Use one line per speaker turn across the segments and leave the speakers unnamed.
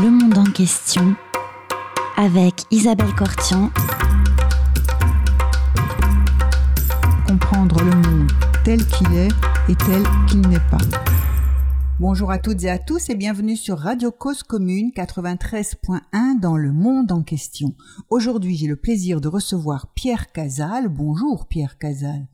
Le monde en question avec Isabelle Cortian.
Comprendre le monde tel qu'il est et tel qu'il n'est pas. Bonjour à toutes et à tous et bienvenue sur Radio Cause Commune 93.1 dans le monde en question. Aujourd'hui, j'ai le plaisir de recevoir Pierre Casal. Bonjour Pierre Casal.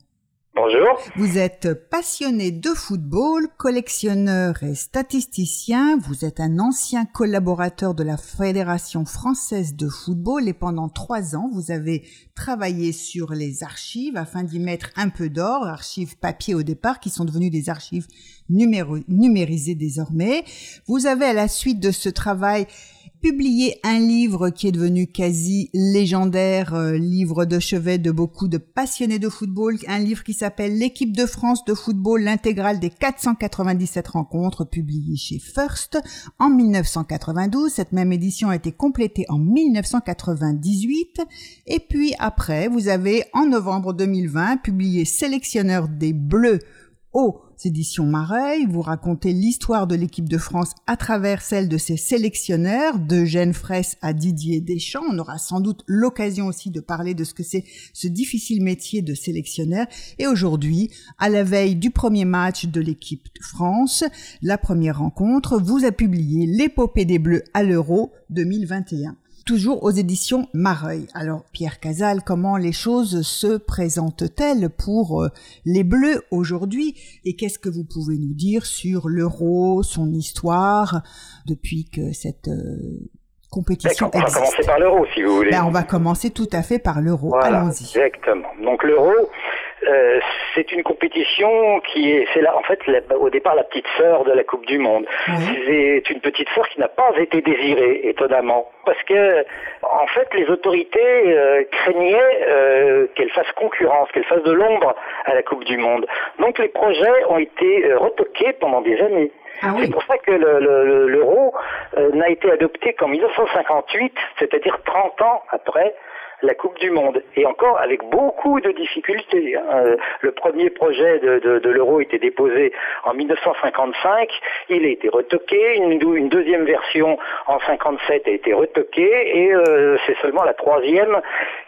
Bonjour.
Vous êtes passionné de football, collectionneur et statisticien. Vous êtes un ancien collaborateur de la Fédération française de football et pendant trois ans, vous avez travaillé sur les archives afin d'y mettre un peu d'or, archives papier au départ qui sont devenues des archives numérisées désormais. Vous avez à la suite de ce travail publié un livre qui est devenu quasi légendaire, euh, livre de chevet de beaucoup de passionnés de football, un livre qui s'appelle L'équipe de France de football, l'intégrale des 497 rencontres, publié chez First en 1992. Cette même édition a été complétée en 1998. Et puis après, vous avez en novembre 2020 publié Sélectionneur des Bleus aux éditions Mareuil. Vous racontez l'histoire de l'équipe de France à travers celle de ses sélectionneurs, de Jeanne Fraisse à Didier Deschamps. On aura sans doute l'occasion aussi de parler de ce que c'est ce difficile métier de sélectionneur. Et aujourd'hui, à la veille du premier match de l'équipe de France, la première rencontre, vous a publié l'épopée des Bleus à l'Euro 2021 toujours aux éditions Mareuil. Alors Pierre Casal, comment les choses se présentent-elles pour euh, les Bleus aujourd'hui? Et qu'est-ce que vous pouvez nous dire sur l'euro, son histoire depuis que cette euh, compétition
On va commencer par l'euro si vous voulez.
Ben, on va commencer tout à fait par l'euro. Allons-y.
Exactement. Donc l'euro, euh, c'est une compétition qui est, c'est là, en fait, au départ la petite sœur de la Coupe du Monde. C'est une petite sœur qui n'a pas été désirée, étonnamment, parce que, en fait, les autorités euh, craignaient euh, qu'elle fasse concurrence, qu'elle fasse de l'ombre à la Coupe du Monde. Donc les projets ont été retoqués pendant des années. Ah c'est pour ça que l'euro n'a été adopté qu'en 1958, c'est-à-dire 30 ans après la Coupe du Monde. Et encore avec beaucoup de difficultés. Hein. Euh, le premier projet de, de, de l'euro était déposé en 1955. Il a été retoqué. Une, deuxième version en 57 a été retoquée. Et euh, c'est seulement la troisième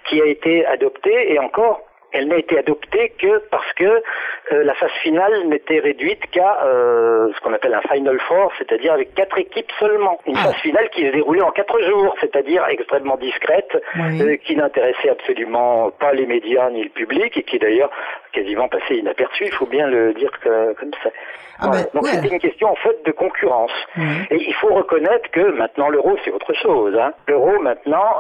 qui a été adoptée. Et encore, elle n'a été adoptée que parce que euh, la phase finale n'était réduite qu'à euh, ce qu'on appelle un Final Four, c'est-à-dire avec quatre équipes seulement. Une ah. phase finale qui se déroulait en quatre jours, c'est-à-dire extrêmement discrète, euh, qui n'intéressait absolument pas les médias ni le public, et qui d'ailleurs quasiment passé inaperçu, il faut bien le dire comme ça. Ah ben, Donc c'était une question en fait de concurrence. Et il faut reconnaître que maintenant l'euro c'est autre chose. Hein. L'euro maintenant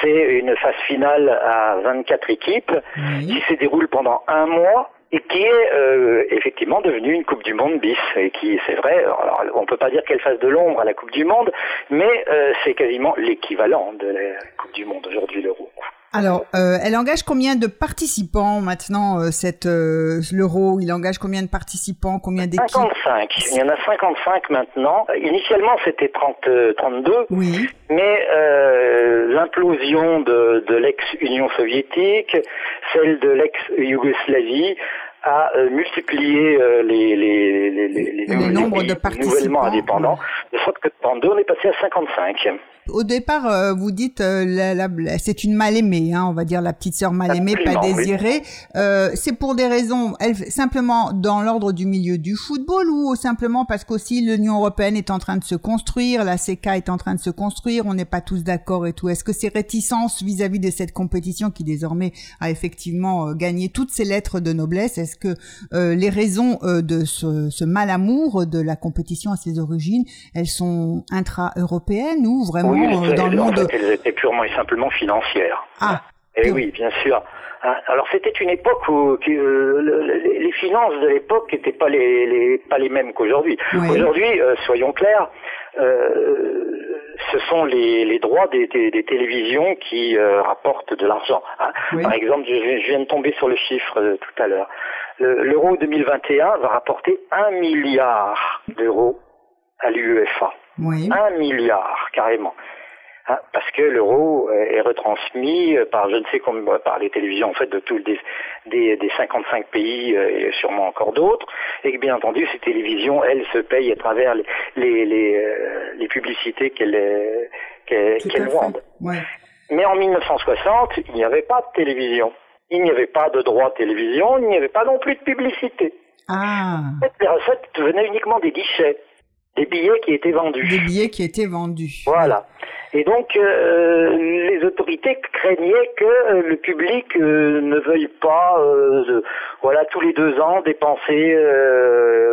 c'est une phase finale à 24 équipes qui se déroule pendant un mois et qui est euh, effectivement devenue une Coupe du Monde bis et qui c'est vrai alors on peut pas dire qu'elle fasse de l'ombre à la Coupe du Monde mais euh, c'est quasiment l'équivalent de la Coupe du Monde aujourd'hui l'Euro.
Alors, euh, elle engage combien de participants maintenant, euh, cette euh, l'euro? Il engage combien de participants Combien d'équipes?
55. Il y en a 55 maintenant. Initialement, c'était 30, 32.
Oui.
Mais l'implosion de, de l'ex-Union soviétique, celle de l'ex-Yougoslavie, a multiplié les, les, les, les,
les nombres de participants
nouvellement indépendants, de sorte que de 32, on est passé à 55.
Au départ, euh, vous dites euh, la, c'est une mal aimée, hein, on va dire la petite sœur mal aimée, pas désirée. Euh, c'est pour des raisons, elle, simplement dans l'ordre du milieu du football ou simplement parce qu'aussi l'Union européenne est en train de se construire, la CK est en train de se construire, on n'est pas tous d'accord et tout. Est-ce que ces réticences vis-à-vis de cette compétition qui désormais a effectivement gagné toutes ses lettres de noblesse, est-ce que les raisons de ce, ce mal amour de la compétition à ses origines, elles sont intra-européennes ou vraiment
oui, en fait, elles étaient purement et simplement financières.
Ah.
Et oui, bien sûr. Ah, alors c'était une époque où euh, les finances de l'époque n'étaient pas les, pas les mêmes qu'aujourd'hui. Aujourd'hui, euh, soyons clairs, euh, ce sont les, droits des, télévisions qui rapportent de l'argent. Hein. Par exemple, je, viens de tomber sur le chiffre tout à l'heure. L'euro 2021 va rapporter un milliard d'euros à l'UEFA.
Oui.
Un milliard, carrément. Hein, parce que l'euro est retransmis par je ne sais combien par les télévisions en fait de tous des, des, des 55 pays euh, et sûrement encore d'autres et que bien entendu ces télévisions elles se payent à travers les les, les, euh, publicité qu'elle qu'elle vende. Mais en 1960, il n'y avait pas de télévision. Il n'y avait pas de droit de télévision, il n'y avait pas non plus de publicité.
Ah.
Les recettes venaient uniquement des guichets, des billets qui étaient vendus.
Des billets qui étaient vendus.
Voilà. Et donc, euh, les autorités craignaient que euh, le public euh, ne veuille pas, voilà, tous les deux ans dépenser,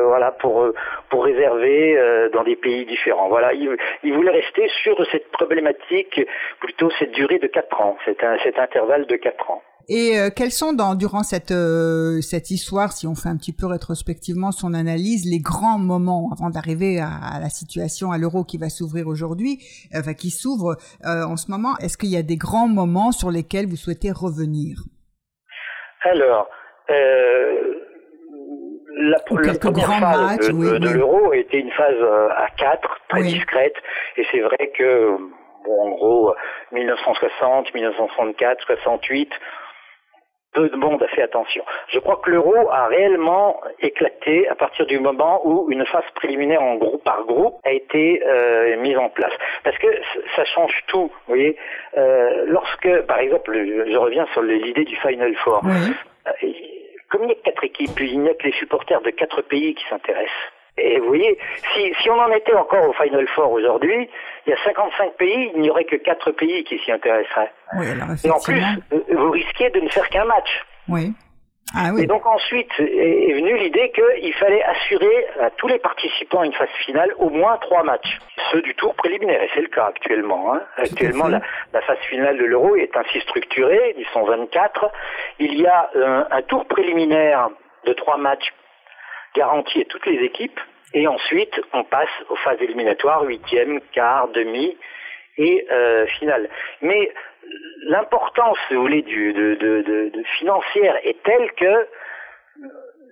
voilà, pour pour réserver dans des pays différents. Voilà, ils, ils, voulaient rester sur cette problématique, plutôt cette durée de quatre ans, cet, cet intervalle de quatre ans.
Et euh, quels sont dans, durant cette euh, cette histoire, si on fait un petit peu rétrospectivement son analyse, les grands moments avant d'arriver à, la situation à l'euro qui va s'ouvrir aujourd'hui, euh, enfin qui s'ouvre en ce moment? Est-ce qu'il y a des grands moments sur lesquels vous souhaitez revenir?
Alors. La, la première phase de, l'euro était une phase à 4, très discrète, et c'est vrai que, bon, en gros, 1960, 1964, 68, peu de monde a fait attention. Je crois que l'euro a réellement éclaté à partir du moment où une phase préliminaire en groupe par groupe a été euh, mise en place. Parce que ça change tout, vous voyez. Euh, lorsque, par exemple, je reviens sur l'idée du Final Four. Euh, comme il n'y a que quatre équipes, il n'y a que les supporters de quatre pays qui s'intéressent. Et vous voyez, si, si on en était encore au Final Four aujourd'hui, il y a 55 pays, il n'y aurait que 4 pays qui s'y intéresseraient.
Oui, alors
Et en plus, euh, vous risquez de ne faire qu'un match.
Oui. Ah, oui.
Et donc ensuite est venue l'idée qu'il fallait assurer à tous les participants à une phase finale au moins trois matchs, ceux du tour préliminaire, et c'est le cas actuellement. Hein. Actuellement, la, la, phase finale de l'euro est ainsi structurée, ils sont 24. Il y a un, un tour préliminaire de trois matchs garantis à toutes les équipes, et ensuite, on passe aux phases éliminatoires, huitième, quart, demi et euh, finale. Mais l'importance, si vous voulez, du, de, de, de, financière est telle que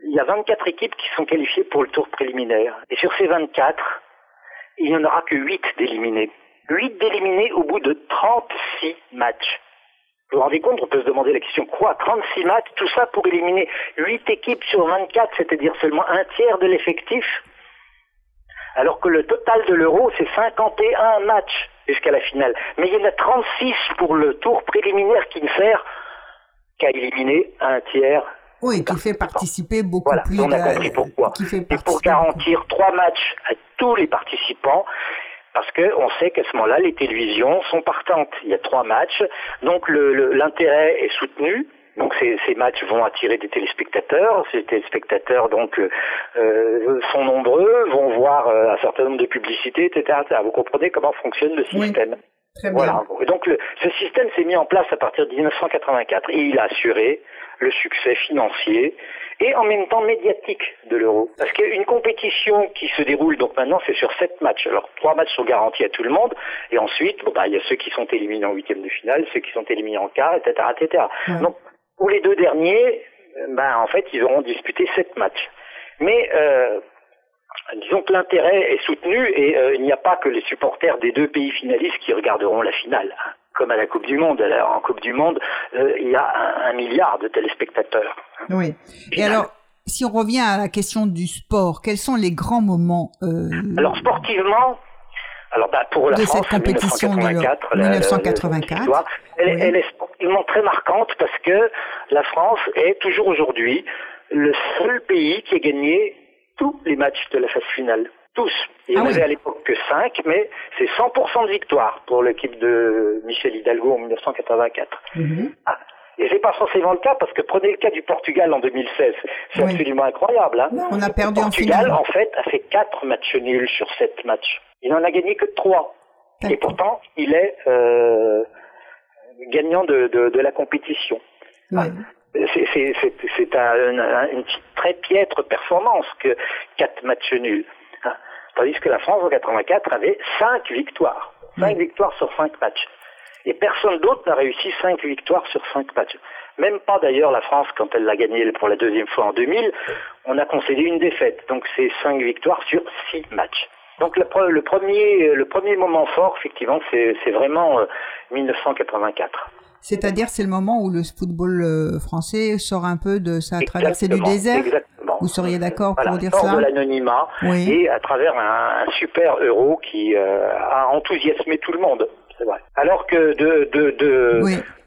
il y a 24 équipes qui sont qualifiées pour le tour préliminaire. Et sur ces 24, il n'y en aura que 8 d'éliminés. 8 d'éliminés au bout de 36 matchs. Vous vous rendez compte, on peut se demander la question, quoi 36 matchs, tout ça pour éliminer 8 équipes sur 24, c'est-à-dire seulement un tiers de l'effectif? Alors que le total de l'euro, c'est 51 matchs jusqu'à la finale. Mais il y en a 36 pour le tour préliminaire qui ne sert qu'à éliminer un tiers.
Oui, qui fait participer beaucoup
voilà,
plus.
On a compris pourquoi. Et pour garantir trois matchs à tous les participants, parce qu'on sait qu'à ce moment-là, les télévisions sont partantes. Il y a trois matchs, donc l'intérêt est soutenu. Donc ces, ces, matchs vont attirer des téléspectateurs. Ces téléspectateurs donc euh, euh sont nombreux, vont voir euh, un certain nombre de publicités, etc., Vous comprenez comment fonctionne le système.
Très
voilà. Et donc le, ce système s'est mis en place à partir de 1984 et il a assuré le succès financier et en même temps médiatique de l'euro. Parce qu'une compétition qui se déroule donc maintenant c'est sur sept matchs. Alors trois matchs sont garantis à tout le monde et ensuite bon bah il y a ceux qui sont éliminés en huitième de finale, ceux qui sont éliminés en quart, etc., etc. Donc pour les deux derniers, ben, en fait, ils auront disputé sept matchs. Mais euh, disons que l'intérêt est soutenu et euh, il n'y a pas que les supporters des deux pays finalistes qui regarderont la finale. Comme à la Coupe du Monde. Alors, en Coupe du Monde, euh, il y a un, milliard de téléspectateurs.
Oui. Et alors, si on revient à la question du sport, quels sont les grands moments
Alors, sportivement, alors bah, pour la
de
France,
cette compétition 1984,
de
1984
elle, elle, est sportivement très marquante parce que la France est toujours aujourd'hui le seul pays qui a gagné tous les matchs de la phase finale. Tous. Il n'y en ah avait à l'époque que 5, mais c'est 100% de victoire pour l'équipe de Michel Hidalgo en 1984. Mm-hmm. ah. Et c'est pas forcément le cas parce que prenez le cas du Portugal en 2016, c'est absolument incroyable. Hein.
On a perdu
le
Portugal,
en, en fait, a fait 4 matchs nuls sur 7 matchs. Il n'en a gagné que 3. Et pourtant, il est euh, gagnant de, de, de, la compétition.
Ouais.
C'est un, un, une très piètre performance que 4 matchs nuls. Hein. Tandis que la France en 84 avait 5 victoires. 5 victoires sur 5 matchs. Et personne d'autre n'a réussi 5 victoires sur 5 matchs. Même pas d'ailleurs la France quand elle l'a gagné pour la deuxième fois en 2000, on a concédé une défaite. Donc c'est 5 victoires sur 6 matchs. Donc le, le, premier, le premier moment fort, effectivement, c'est vraiment 1984. Euh,
C'est-à-dire c'est le moment où le football euh, français sort un peu de sa traversée du désert?
Exactement.
Vous seriez d'accord
pour
dire
ça de l'anonymat et à travers un, super euro qui a enthousiasmé tout le monde. C'est vrai. Alors que de, de, de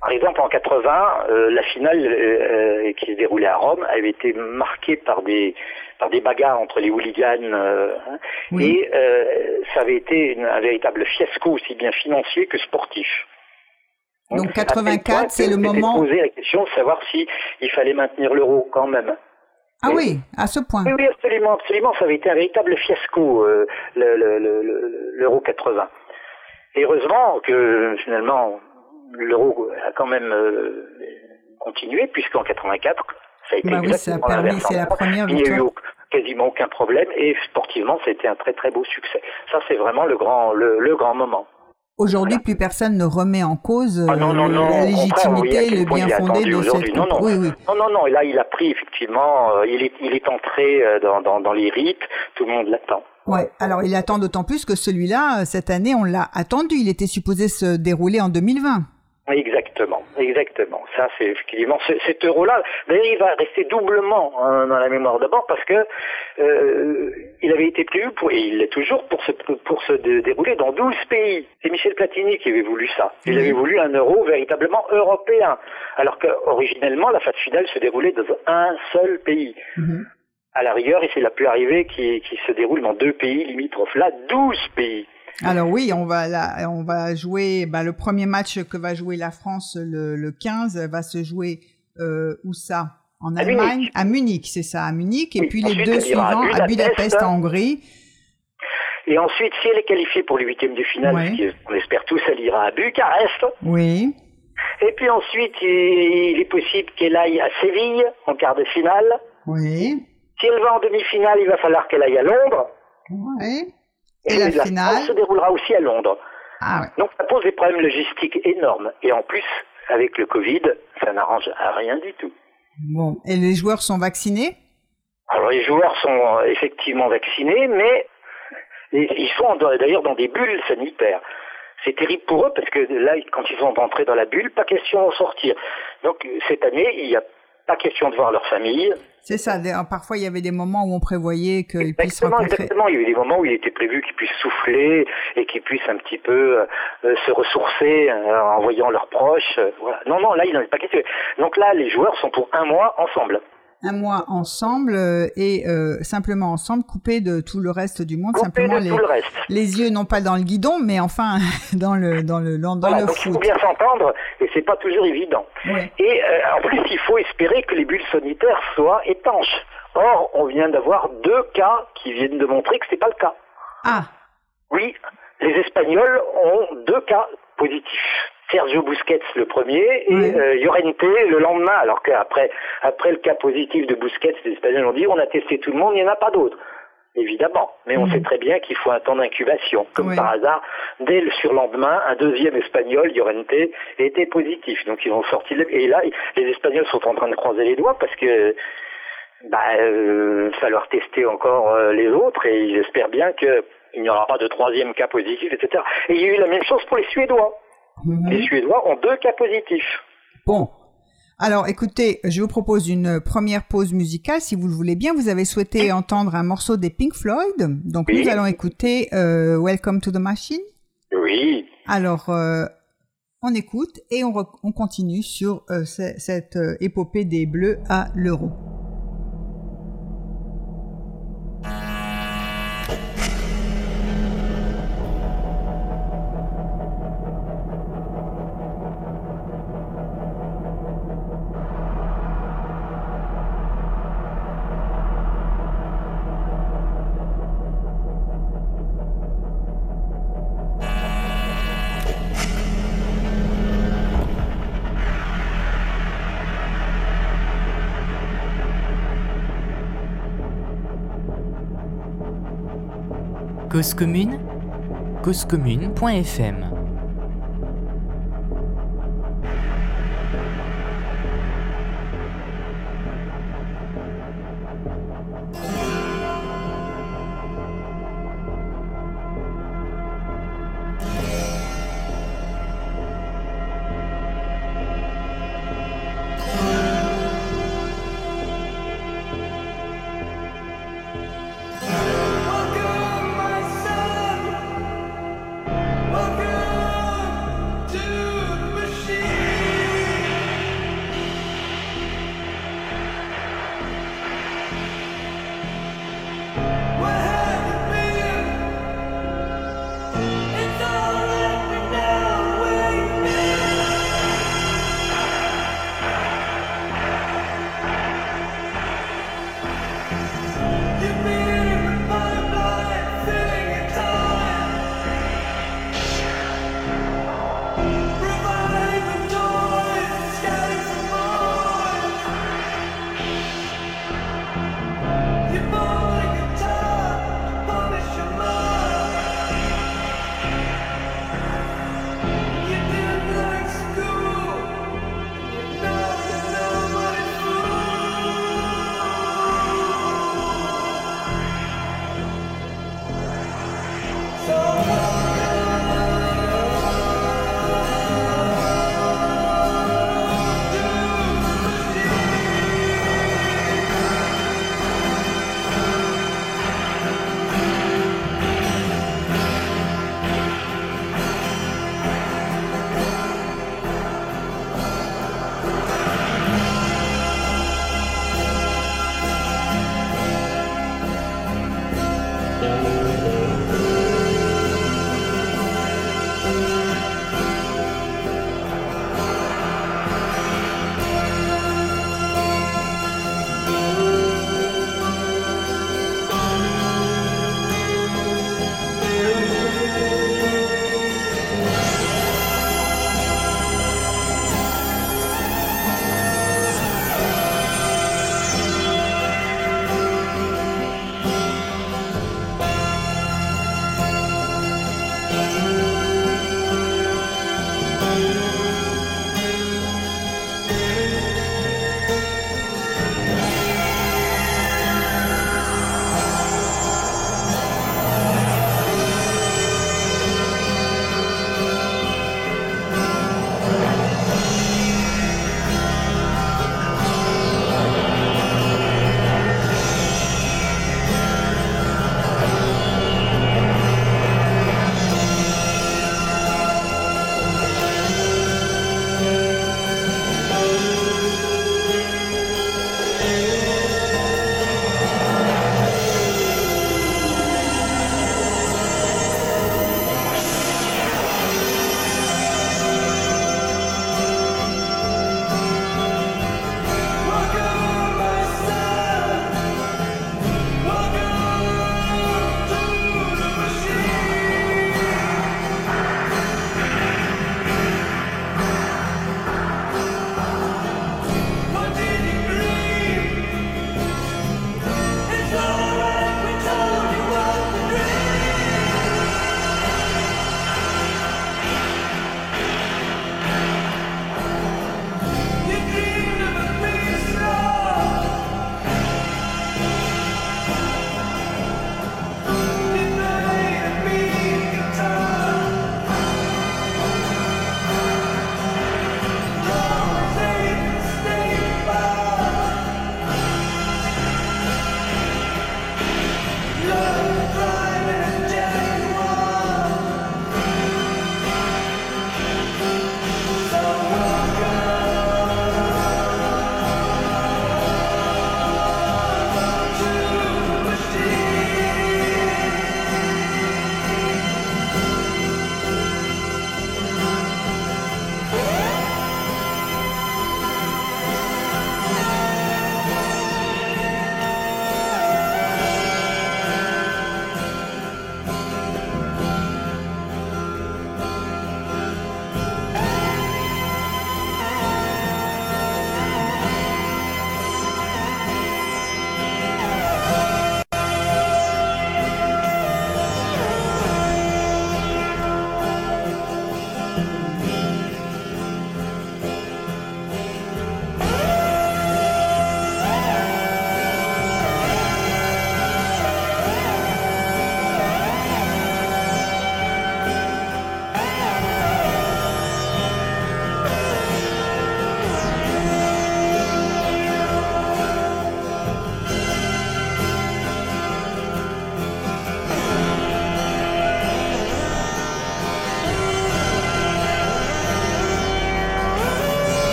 par exemple en 80, la finale qui se déroulait à Rome avait été marquée par des par des bagarres entre les hooligans hein, et ça avait été un véritable fiasco aussi bien financier que sportif.
Donc 84, c'est le moment.
poser la question de savoir si il fallait maintenir l'euro quand même.
Ah oui, à ce point.
Oui, absolument, absolument. Ça avait été un véritable fiasco, euh, l'euro 80. Et heureusement que finalement l'euro a quand même euh, continué, puisqu'en 84, ça a été
bah oui, permis, la première
Il n'y a eu quasiment aucun problème et sportivement, c'était un très très beau succès. Ça, c'est vraiment le grand, le grand moment.
Aujourd'hui, plus personne ne remet en cause ah la légitimité, le bien fondé de cette
non, non. Oui, oui. non, non, non. Et là, il a pris effectivement, euh, il, est, il est entré euh, dans, dans, dans les rites, tout le monde l'attend.
Ouais. Alors, il attend d'autant plus que celui-là, euh, cette année, on l'a attendu. Il était supposé se dérouler en 2020.
Exactement, exactement. Ça, c'est effectivement cet euro-là. D'ailleurs, il va rester doublement hein, dans la mémoire d'abord parce que euh, il avait été prévu pour, et il l'est toujours pour se pour se dérouler dans 12 pays. C'est Michel Platini qui avait voulu ça. Il avait voulu un euro véritablement européen, alors qu'originellement la phase finale se déroulait dans un seul pays. Mhm. À la rigueur, et c'est la plus arrivée qui, qui se déroule dans deux pays limitrophes. Là, 12 pays.
Alors oui, on va là, on va jouer. Bah, le premier match que va jouer la France le, le 15 va se jouer euh, où ça? En Allemagne, à Munich, c'est ça, à Munich. Et puis les deux suivants à Budapest, en Hongrie.
Et ensuite, si elle est qualifiée pour les huitièmes de finale, on espère tous, elle ira à Bucarest.
Oui.
Et puis ensuite, il est possible qu'elle aille à Séville en quart de finale.
Oui.
Si elle va en demi-finale, il va falloir qu'elle aille à Londres.
Oui.
Et, la, finale se déroulera aussi à Londres. Ah Donc ça pose des problèmes logistiques énormes. Et en plus, avec le Covid, ça n'arrange rien du tout.
Bon, et les joueurs sont vaccinés?
Alors les joueurs sont euh, effectivement vaccinés, mais ils sont d'ailleurs dans des bulles sanitaires. C'est terrible pour eux parce que là, quand ils sont entrés dans la bulle, pas question d'en sortir. Donc cette année, il y a pas question de voir leur famille.
C'est ça. Parfois, il y avait des moments où on prévoyait qu'ils puissent rencontrer.
Exactement. Il y avait des moments où il était prévu qu'ils puissent souffler et qu'ils puissent un petit peu euh, se ressourcer euh, en voyant leurs proches. Euh, voilà. Non, non, là, il n'en est pas question. Donc là, les joueurs sont pour un mois ensemble
un mois ensemble euh, et euh, simplement ensemble, coupés de tout le reste du monde, simplement
les,
les, yeux non pas dans le guidon, mais enfin dans le dans le dans, le
donc Il faut bien s'entendre et c'est pas toujours évident. Et euh, en plus, il faut espérer que les bulles sanitaires soient étanches. Or, on vient d'avoir deux cas qui viennent de montrer que c'est pas le cas.
Ah.
Oui, les Espagnols ont deux cas positifs. Sergio Busquets le premier et euh, Llorente le lendemain. Alors qu'après après le cas positif de Busquets, les Espagnols ont dit on a testé tout le monde, il n'y en a pas d'autres. Évidemment, mais on sait très bien qu'il faut un temps d'incubation. Comme par hasard, dès le surlendemain, un deuxième espagnol, Llorente, était positif. Donc ils ont sorti et là, les Espagnols sont en train de croiser les doigts parce que bah, euh, falloir tester encore euh, les autres et ils espèrent bien qu'il n'y aura pas de troisième cas positif, etc. Et il y a eu la même chose pour les Suédois. Mhm. Les Suédois ont deux cas positifs.
Bon. Alors, écoutez, je vous propose une première pause musicale, si vous le voulez bien. Vous avez souhaité entendre un morceau des Pink Floyd, donc nous allons écouter euh, Welcome to the Machine.
Oui.
Alors, euh, on écoute et on, on continue sur euh, cette épopée des Bleus à l'Euro.
Cause commune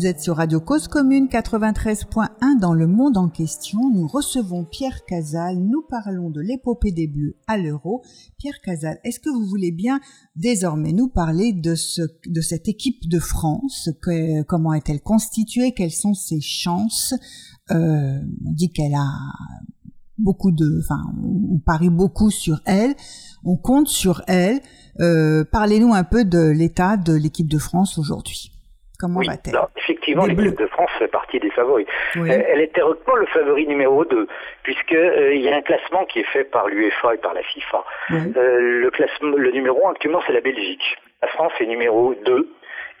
Vous êtes sur Radio Cause Commune 93.1 dans le monde en question. Nous recevons Pierre Casal. Nous parlons de l'épopée des Bleus à l'Euro. Pierre Casal, est-ce que vous voulez bien désormais nous parler de ce, de cette équipe de France? Comment est-elle constituée? Quelles sont ses chances? Euh, on dit qu'elle a beaucoup de, enfin, on parie beaucoup sur elle. On compte sur elle. Euh, parlez-nous un peu de l'état de l'équipe de France aujourd'hui. Comment va-t-elle
Effectivement, l'équipe de France fait partie des favoris. Elle, était pas le favori numéro 2, puisque euh, il y a un classement qui est fait par l'UEFA et par la FIFA. Euh, le classement, le numéro 1 actuellement, c'est la Belgique. La France est numéro 2.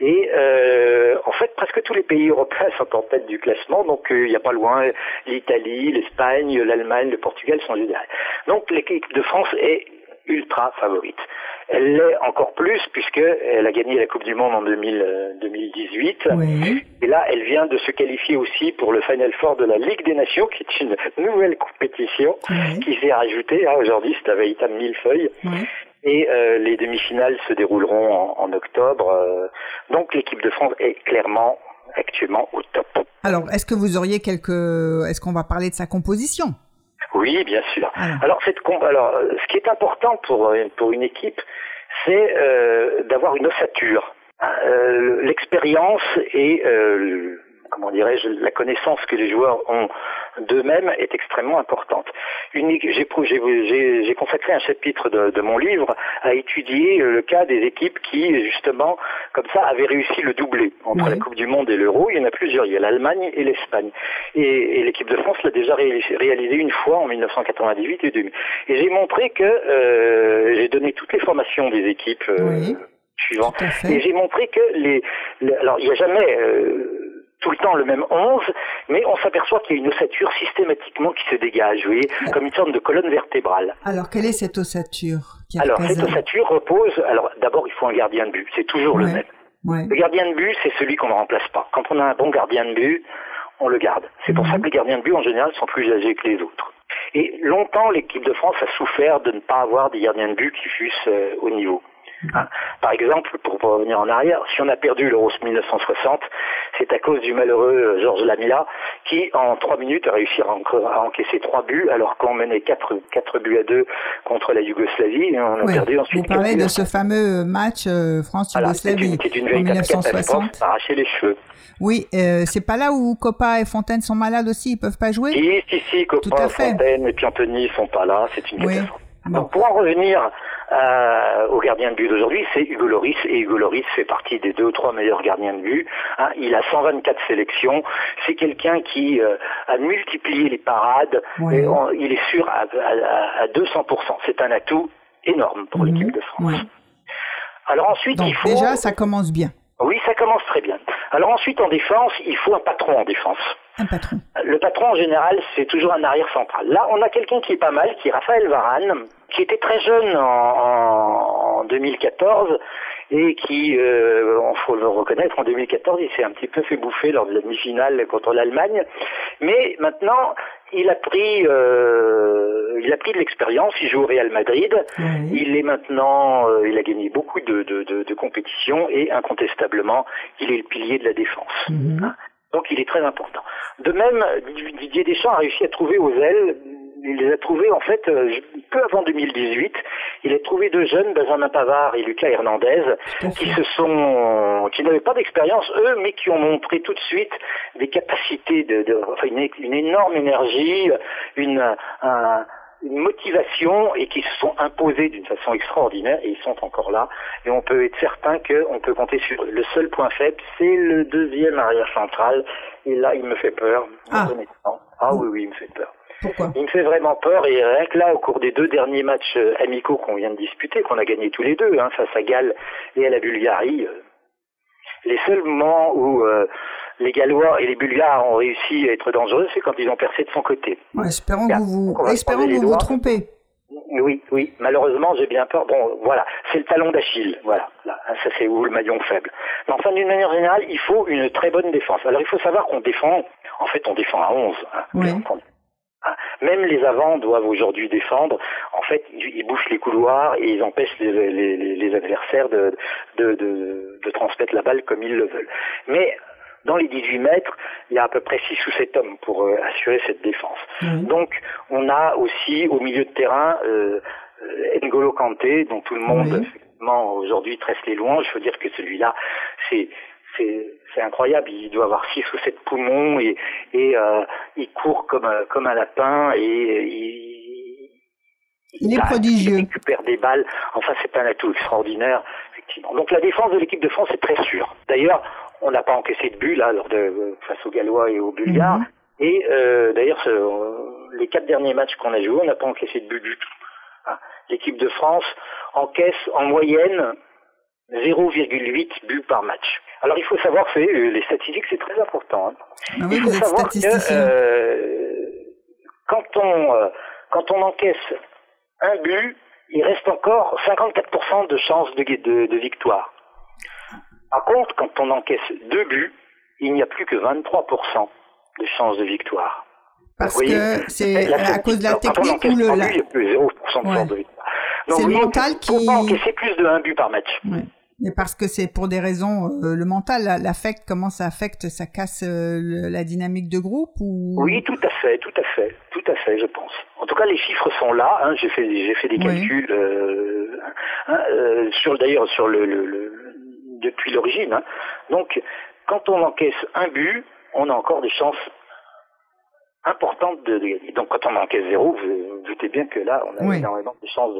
Et euh, en fait, presque tous les pays européens sont en tête du classement, donc il n'y a pas loin l'Italie, l'Espagne, l'Allemagne, le Portugal sont derrière. Donc l'équipe de France est ultra favorite. Elle l'est encore plus puisqu'elle a gagné la Coupe du Monde en 2018. Euh, Et là, elle vient de se qualifier aussi pour le Final Four de la Ligue des Nations, qui est une nouvelle compétition qui s'est rajoutée. Hein, Aujourd'hui, c'est un véritable millefeuille. Et euh, les demi-finales se dérouleront en, octobre. Euh. donc l'équipe de France est clairement actuellement au top.
Alors, est-ce que vous auriez quelques... Est-ce qu'on va parler de sa composition?
Oui, bien sûr. Alors, cette alors, ce qui est important pour pour une équipe, c'est euh, d'avoir une ossature. Euh, l'expérience et euh, comment dirais-je, la connaissance que les joueurs ont d'eux-mêmes est extrêmement importante. J'ai consacré un chapitre de, mon livre à étudier le cas des équipes qui, justement, comme ça, avaient réussi le doublé entre la Coupe du Monde et l'Euro. Il y en a plusieurs. Il y a l'Allemagne et l'Espagne. Et, l'équipe de France l'a déjà réalisé, une fois en 1998 et 2000. Et j'ai montré que euh, j'ai donné toutes les formations des équipes. Euh, suivantes. Et j'ai montré que les, alors il n'y a jamais euh, tout le temps le même 11, mais on s'aperçoit qu'il y a une ossature systématiquement qui se dégage, vous voyez, comme une sorte de colonne vertébrale.
Alors, quelle est cette ossature
Alors, cette ossature repose, alors d'abord, il faut un gardien de but, c'est toujours le même. Le gardien de but, c'est celui qu'on ne remplace pas. Quand on a un bon gardien de but, on le garde. C'est pour ça mhm. que les gardiens de but, en général, sont plus âgés que les autres. Et longtemps, l'équipe de France a souffert de ne pas avoir des gardiens de but qui fussent euh, au niveau. Hein. Par exemple, pour, revenir en arrière, si on a perdu l'Euro 1960, c'est à cause du malheureux euh, Georges Lamilla qui, en trois minutes, a réussi à, encaisser trois buts alors qu'on menait quatre, quatre buts à deux contre la Yougoslavie. Et on a perdu ensuite.
Vous parlez de ce fameux match euh, France-Yougoslavie voilà, en 1960.
Arracher les cheveux.
Oui, euh, c'est pas là où Copa et Fontaine sont malades aussi, ils peuvent pas jouer
Si, si, si, Copa, Fontaine et puis Anthony sont pas là, c'est une catastrophe. Donc pour en revenir euh, au gardien de but d'aujourd'hui, c'est Hugo Loris. Et Hugo Loris fait partie des deux ou trois meilleurs gardiens de but. Hein. il a 124 sélections. C'est quelqu'un qui euh, a multiplié les parades. Et il est sûr à, à, 200%. C'est un atout énorme pour mhm. l'équipe de France.
Alors ensuite, il faut... Déjà, ça commence bien.
Oui, ça commence très bien. Alors ensuite, en défense, il faut un patron en défense.
Un patron.
Le patron, en général, c'est toujours un arrière central. Là, on a quelqu'un qui est pas mal, qui est Raphaël Varane, qui était très jeune en, 2014 et qui, euh, on faut le reconnaître, en 2014, il s'est un petit peu fait bouffer lors de la demi-finale contre l'Allemagne. Mais maintenant, il a pris, euh, il a pris de l'expérience. Il joue au Real Madrid. Il est maintenant, euh, il a gagné beaucoup de, de, compétitions et incontestablement, il est le pilier de la défense. Mhm. Hein. Donc, il est très important. De même, Didier Deschamps a réussi à trouver aux ailes il les a trouvés en fait euh, peu avant 2018. Il a trouvé deux jeunes, Benjamin Pavard et Lucas Hernandez, qui se sont, qui n'avaient pas d'expérience eux, mais qui ont montré tout de suite des capacités de, de enfin une, énorme énergie, une, une motivation et qui se sont imposés d'une façon extraordinaire et ils sont encore là. Et on peut être certain qu'on peut compter sur le seul point faible c'est le deuxième arrière central. Et là il me fait peur.
Ah,
ah oui oui il me fait peur
pourquoi
Il me fait vraiment peur et rien que là, au cours des deux derniers matchs euh, amicaux qu'on vient de disputer, qu'on a gagné tous les deux, hein, face à Galles et à la Bulgarie, euh, les seuls moments où euh, les Gallois et les Bulgares ont réussi à être dangereux, c'est quand ils ont percé de son côté.
espérons que vous vous, espérons que vous, vous trompez.
Oui, oui, malheureusement, j'ai bien peur. Bon, voilà, c'est le talon d'Achille, voilà. ça, c'est où le maillon faible. Mais enfin, d'une manière générale, il faut une très bonne défense. Alors, il faut savoir qu'on défend, en fait, on défend à 11. Hein, oui. Même les avants doivent aujourd'hui défendre. En fait, ils bouchent les couloirs et ils empêchent les, adversaires de, de, transmettre la balle comme ils le veulent. Mais dans les 18 mètres, il y a à peu près 6 ou 7 hommes pour euh, assurer cette défense. Donc, on a aussi au milieu de terrain euh, N'Golo Kanté, dont tout le monde aujourd'hui tresse les louanges. Je veux dire que celui-là, c'est c'est incroyable. Il doit avoir six ou sept poumons et, et euh, il court comme comme un lapin et il,
il, est prodigieux.
Il récupère des balles. Enfin, c'est un atout extraordinaire, effectivement. Donc la défense de l'équipe de France est très sûre. D'ailleurs, on n'a pas encaissé de but là lors de face aux Gallois et aux Bulgares. Mhm. Et euh, d'ailleurs, les quatre derniers matchs qu'on a joués, on n'a pas encaissé de but du tout. Hein. L'équipe de France encaisse en moyenne 0,8 buts par match. Alors il faut savoir, c'est euh, les statistiques, c'est très important. Hein.
Ah il faut savoir que euh,
quand on euh, quand on encaisse un but, il reste encore 54% de chances de, de, de victoire. Par contre, quand on encaisse deux buts, il n'y a plus que 23% de chances de victoire.
Parce que c'est à cause de la technique ou le...
La... il y a plus 0% de chances de victoire.
C'est le mental qui...
Il faut pas encaisser plus de un but par match.
Ouais. Mais parce que c'est pour des raisons, euh, le mental l'affecte, comment ça affecte, ça casse euh, la dynamique de groupe ou?
Oui, tout à fait, tout à fait, tout à fait, je pense. En tout cas, les chiffres sont là. Hein, j'ai fait, j'ai fait des calculs euh, hein, euh, sur d'ailleurs sur le, le, le depuis l'origine. Hein. Donc, quand on encaisse un but, on a encore des chances importante de, gagner. Donc quand on encaisse zéro, vous, vous doutez bien que là, on a énormément de chances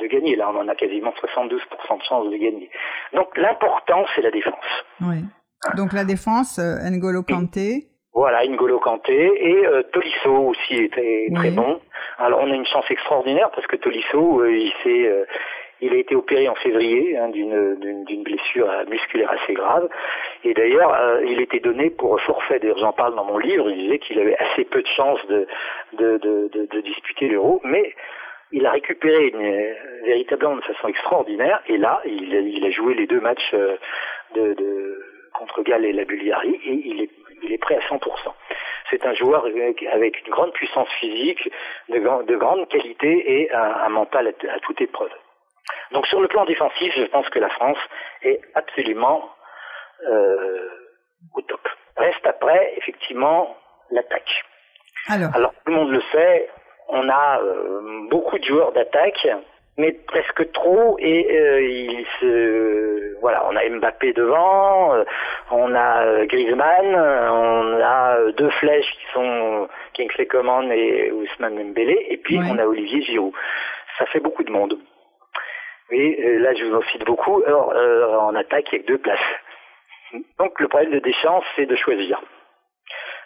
de, gagner. Là, on en a quasiment 72% de chances de gagner. Donc l'important, c'est la défense.
Oui. Donc la défense, euh, N'Golo Kanté.
Voilà, N'Golo Kanté et euh, Tolisso aussi était très bon. Alors on a une chance extraordinaire parce que Tolisso, euh, il s'est euh, il a été opéré en février hein, d'une blessure musculaire assez grave. Et d'ailleurs, euh, il était donné pour forfait. D'ailleurs, j'en parle dans mon livre. Il disait qu'il avait assez peu de chances de, de, de, de disputer l'Euro. Mais il a récupéré une, véritablement de façon extraordinaire. Et là, il, il a joué les deux matchs euh, de, de, contre Galles et la Bulgarie. Et il est, il est prêt à 100%. C'est un joueur avec, une grande puissance physique, de, de grande qualité et un, un mental à toute épreuve. Donc sur le plan défensif, je pense que la France est absolument euh, au top. Reste après, effectivement, l'attaque. Alors. tout le monde le sait, on a euh, beaucoup de joueurs d'attaque, mais presque trop, et euh, il se, voilà, on a Mbappé devant, euh, on a Griezmann, on a deux flèches qui sont Kingsley Coman et Ousmane Mbélé, et puis on a Olivier Giroud. Ça fait beaucoup de monde. Oui, là je vous en cite beaucoup. Alors, euh, en attaque, il n'y a que deux places. Donc le problème de Deschamps, c'est de choisir.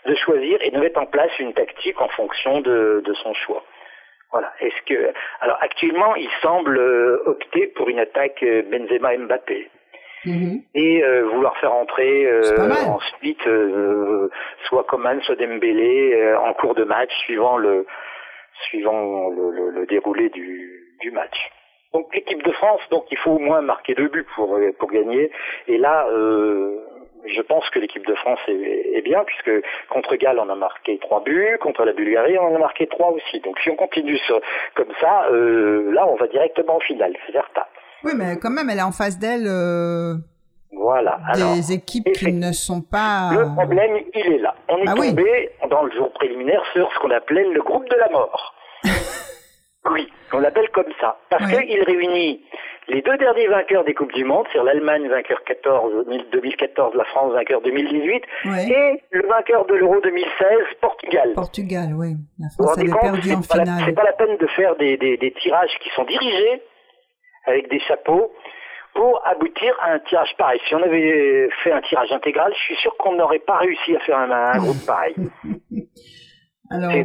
De choisir et de mettre en place une tactique en fonction de, de son choix. Voilà. Est-ce que alors actuellement, il semble euh, opter pour une attaque euh, Benzema Mbappé. Mm-hmm. Et euh, vouloir faire entrer ensuite soit Coman, soit Dembélé en cours de match suivant le suivant le, le, le déroulé du, du match. Donc l'équipe de France, donc il faut au moins marquer deux buts pour euh, pour gagner. Et là, euh, je pense que l'équipe de France est, est, bien puisque contre Galles on a marqué trois buts, contre la Bulgarie on en a marqué trois aussi. Donc si on continue sur, comme ça, euh, là on va directement en finale, c'est certain.
Oui, mais quand même, elle est en face d'elle. Euh...
Voilà.
Des équipes qui ne sont pas.
Le problème, il est là. On est ah tombé dans le jour préliminaire sur ce qu'on appelait le groupe de la mort. Oui, on l'appelle comme ça. Parce qu'il réunit les deux derniers vainqueurs des Coupes du Monde, c'est l'Allemagne vainqueur 14, 2014, la France vainqueur 2018, et le vainqueur de l'Euro 2016, Portugal.
Portugal, oui. La France avait perdu en finale.
C'est pas la peine de faire des, des, des tirages qui sont dirigés avec des chapeaux pour aboutir à un tirage pareil. Si on avait fait un tirage intégral, je suis sûr qu'on n'aurait pas réussi à faire un, un groupe pareil.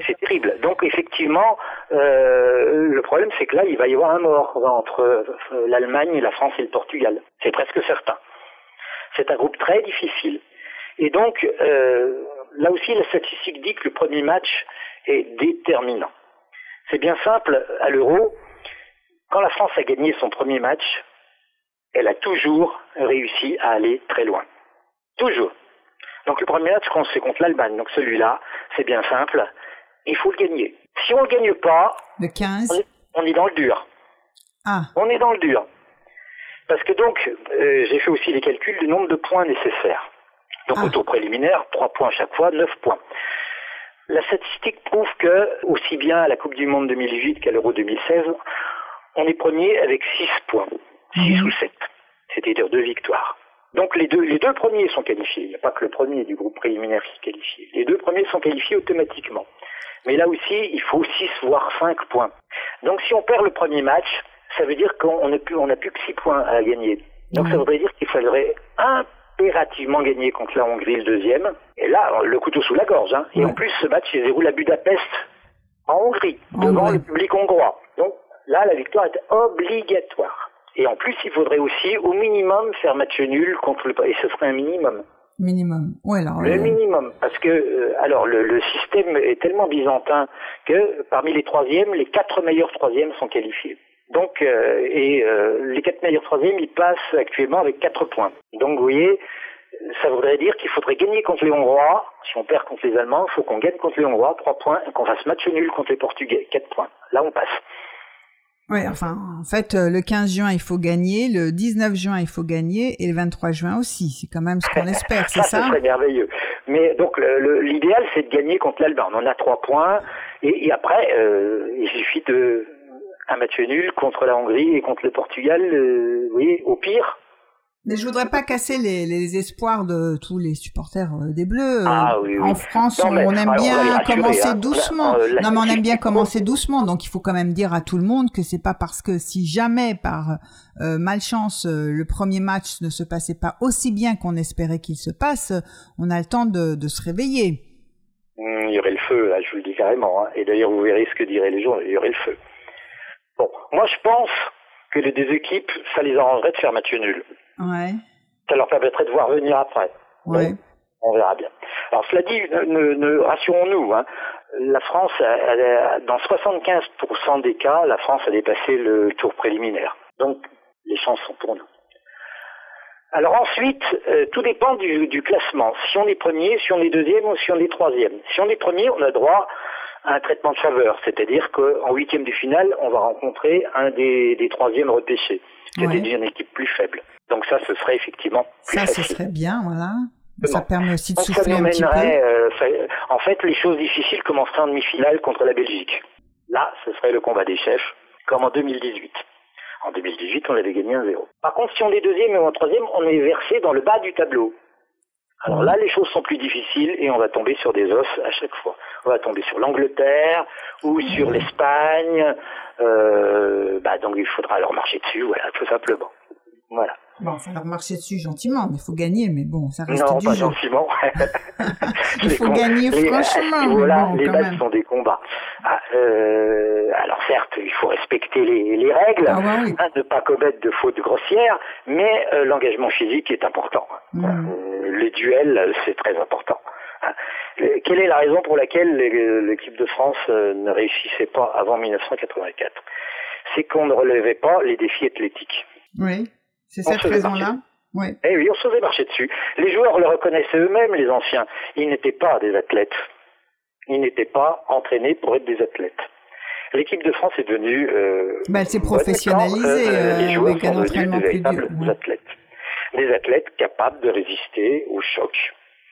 C'est terrible. Donc effectivement, euh, le problème c'est que là, il va y avoir un mort entre euh, l'Allemagne, la France et le Portugal. C'est presque certain. C'est un groupe très difficile. Et donc, euh, là aussi, la statistique dit que le premier match est déterminant. C'est bien simple, à l'euro, quand la France a gagné son premier match, elle a toujours réussi à aller très loin. Toujours. Donc le premier match, c'est contre l'Allemagne. Donc celui-là, c'est bien simple. Il faut le gagner. Si on ne le gagne pas,
le 15.
On, est, dans le dur.
Ah.
On est dans le dur. Parce que donc, euh, j'ai fait aussi les calculs du nombre de points nécessaires. Donc au tour préliminaire, 3 points chaque fois, 9 points. La statistique prouve que, aussi bien à la Coupe du Monde 2008 qu'à l'Euro 2016, on est premier avec 6 points, 6 ou 7, c'est-à-dire deux victoires. Donc les deux, les deux premiers sont qualifiés. Il n'y a pas que le premier du groupe préliminaire qui est qualifié. Les deux premiers sont qualifiés automatiquement. Mais là aussi, il faut 6 voire 5 points. Donc si on perd le premier match, ça veut dire qu'on n'a plus, on plus que 6 points à gagner. Donc ça voudrait dire qu'il faudrait impérativement gagner contre la Hongrie le deuxième. Et là, le couteau sous la gorge. Hein. Et en plus, ce match se déroule à Budapest, en Hongrie, devant le public hongrois. Donc là, la victoire est obligatoire. Et en plus, il faudrait aussi, au minimum, faire match nul contre le... Et ce serait un minimum.
Minimum. Ouais, alors,
le minimum, parce que euh, alors le, le, système est tellement byzantin que parmi les troisièmes, les quatre meilleurs troisièmes sont qualifiés. Donc euh, et euh, les quatre meilleurs troisièmes, ils passent actuellement avec quatre points. Donc vous voyez, ça voudrait dire qu'il faudrait gagner contre les Hongrois. Si on perd contre les Allemands, il faut qu'on gagne contre les Hongrois, trois points, et qu'on fasse match nul contre les Portugais, quatre points. Là, on passe.
Oui, enfin, en fait, euh, le 15 juin, il faut gagner, le 19 juin, il faut gagner, et le 23 juin aussi. C'est quand même ce qu'on espère, c'est ça
Ça serait merveilleux. Mais donc, l'idéal, c'est de gagner contre l'Allemagne. On a trois points, et, après, euh, il suffit de un match nul contre la Hongrie et contre le Portugal. Euh, oui, au pire,
mais je voudrais pas casser les, les espoirs de tous les supporters euh, des Bleus. Ah, oui, En France, on, aime bien commencer hein. doucement. Euh, non, mais on aime bien commencer doucement. Donc, il faut quand même dire à tout le monde que c'est pas parce que si jamais, par euh, malchance, le premier match ne se passait pas aussi bien qu'on espérait qu'il se passe, on a le temps de, de se réveiller.
Mmh, il y aurait le feu, là, je vous le dis carrément. Hein. Et d'ailleurs, vous verrez ce que diraient les gens. Il y aurait le feu. Bon, moi, je pense que les deux équipes, ça les arrangerait de faire match nul.
Ouais.
Ça leur permettrait de voir venir après.
Ouais.
on verra bien. Alors cela dit, ne, ne, rassurons-nous, hein, la France, dans 75% des cas, la France a dépassé le tour préliminaire. Donc les chances sont pour nous. Alors ensuite, euh, tout dépend du, du, classement. Si on est premier, si on est deuxième ou si on est troisième. Si on est premier, on a droit à un traitement de faveur, c'est-à-dire qu'en huitième du final, on va rencontrer un des, des troisièmes repêchés, c'est-à-dire une équipe plus faible. Donc ça, ce serait effectivement plus
ça,
facile.
ce serait bien, voilà. Ça permet aussi de souffler un petit peu.
Euh, en fait, les choses difficiles commenceraient en demi-finale contre la Belgique. Là, ce serait le combat des chefs, comme en 2018. En 2018, on avait gagné un zéro. Par contre, si on est deuxième ou en troisième, on est versé dans le bas du tableau. Alors là, les choses sont plus difficiles et on va tomber sur des os à chaque fois. On va tomber sur l'Angleterre ou sur l'Espagne. Euh, bah, donc il faudra leur marcher dessus, voilà, tout simplement. Voilà.
Bon, il faut leur marcher dessus gentiment, mais il faut gagner, mais bon, ça reste
non,
du
pas
jeu.
gentiment.
il faut gagner franchement.
voilà,
bon,
les matchs sont des combats. Ah, euh, alors certes, il faut respecter les, les règles,
ah, oui.
hein, ne pas commettre de fautes grossières, mais euh, l'engagement physique est important.
Mm.
Euh, les duels, c'est très important. Hein. Quelle est la raison pour laquelle l'équipe de France euh, ne réussissait pas avant 1984 C'est qu'on ne relevait pas les défis athlétiques.
Oui. C'est cette raison-là
oui. Eh oui, on se faisait marcher dessus. Les joueurs le reconnaissaient eux-mêmes, les anciens. Ils n'étaient pas des athlètes. Ils n'étaient pas entraînés pour être des athlètes. L'équipe de France est devenue... Euh,
bah, elle s'est professionnalisée.
Euh, les joueurs
avec un
sont devenus des véritables
ouais.
athlètes. Des athlètes capables de résister au choc,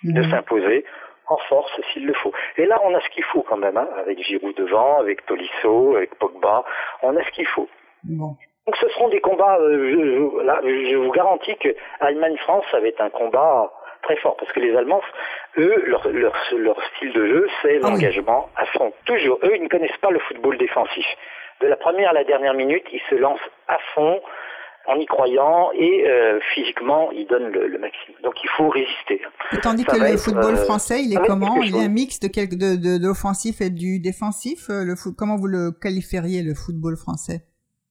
Mhm.
de s'imposer en force s'il le faut. Et là, on a ce qu'il faut quand même, hein, avec Giroud devant, avec Tolisso, avec Pogba. On a ce qu'il faut.
Bon.
Donc ce seront des combats, euh, je, je, là, je vous garantis que Allemagne-France, ça va être un combat très fort, parce que les Allemands, eux, leur, leur, leur style de jeu, c'est
Ah oui.
l'engagement à fond. Toujours, eux, ils ne connaissent pas le football défensif. De la première à la dernière minute, ils se lancent à fond, en y croyant, et euh, physiquement, ils donnent le, le maximum. Donc il faut résister.
Et tandis
Ça
que le
être,
football
euh,
français, il est comment?
quelque
Il est un mix de, quel, de, de, de l'offensif et du défensif euh, le foot, Comment vous le qualifieriez, le football français?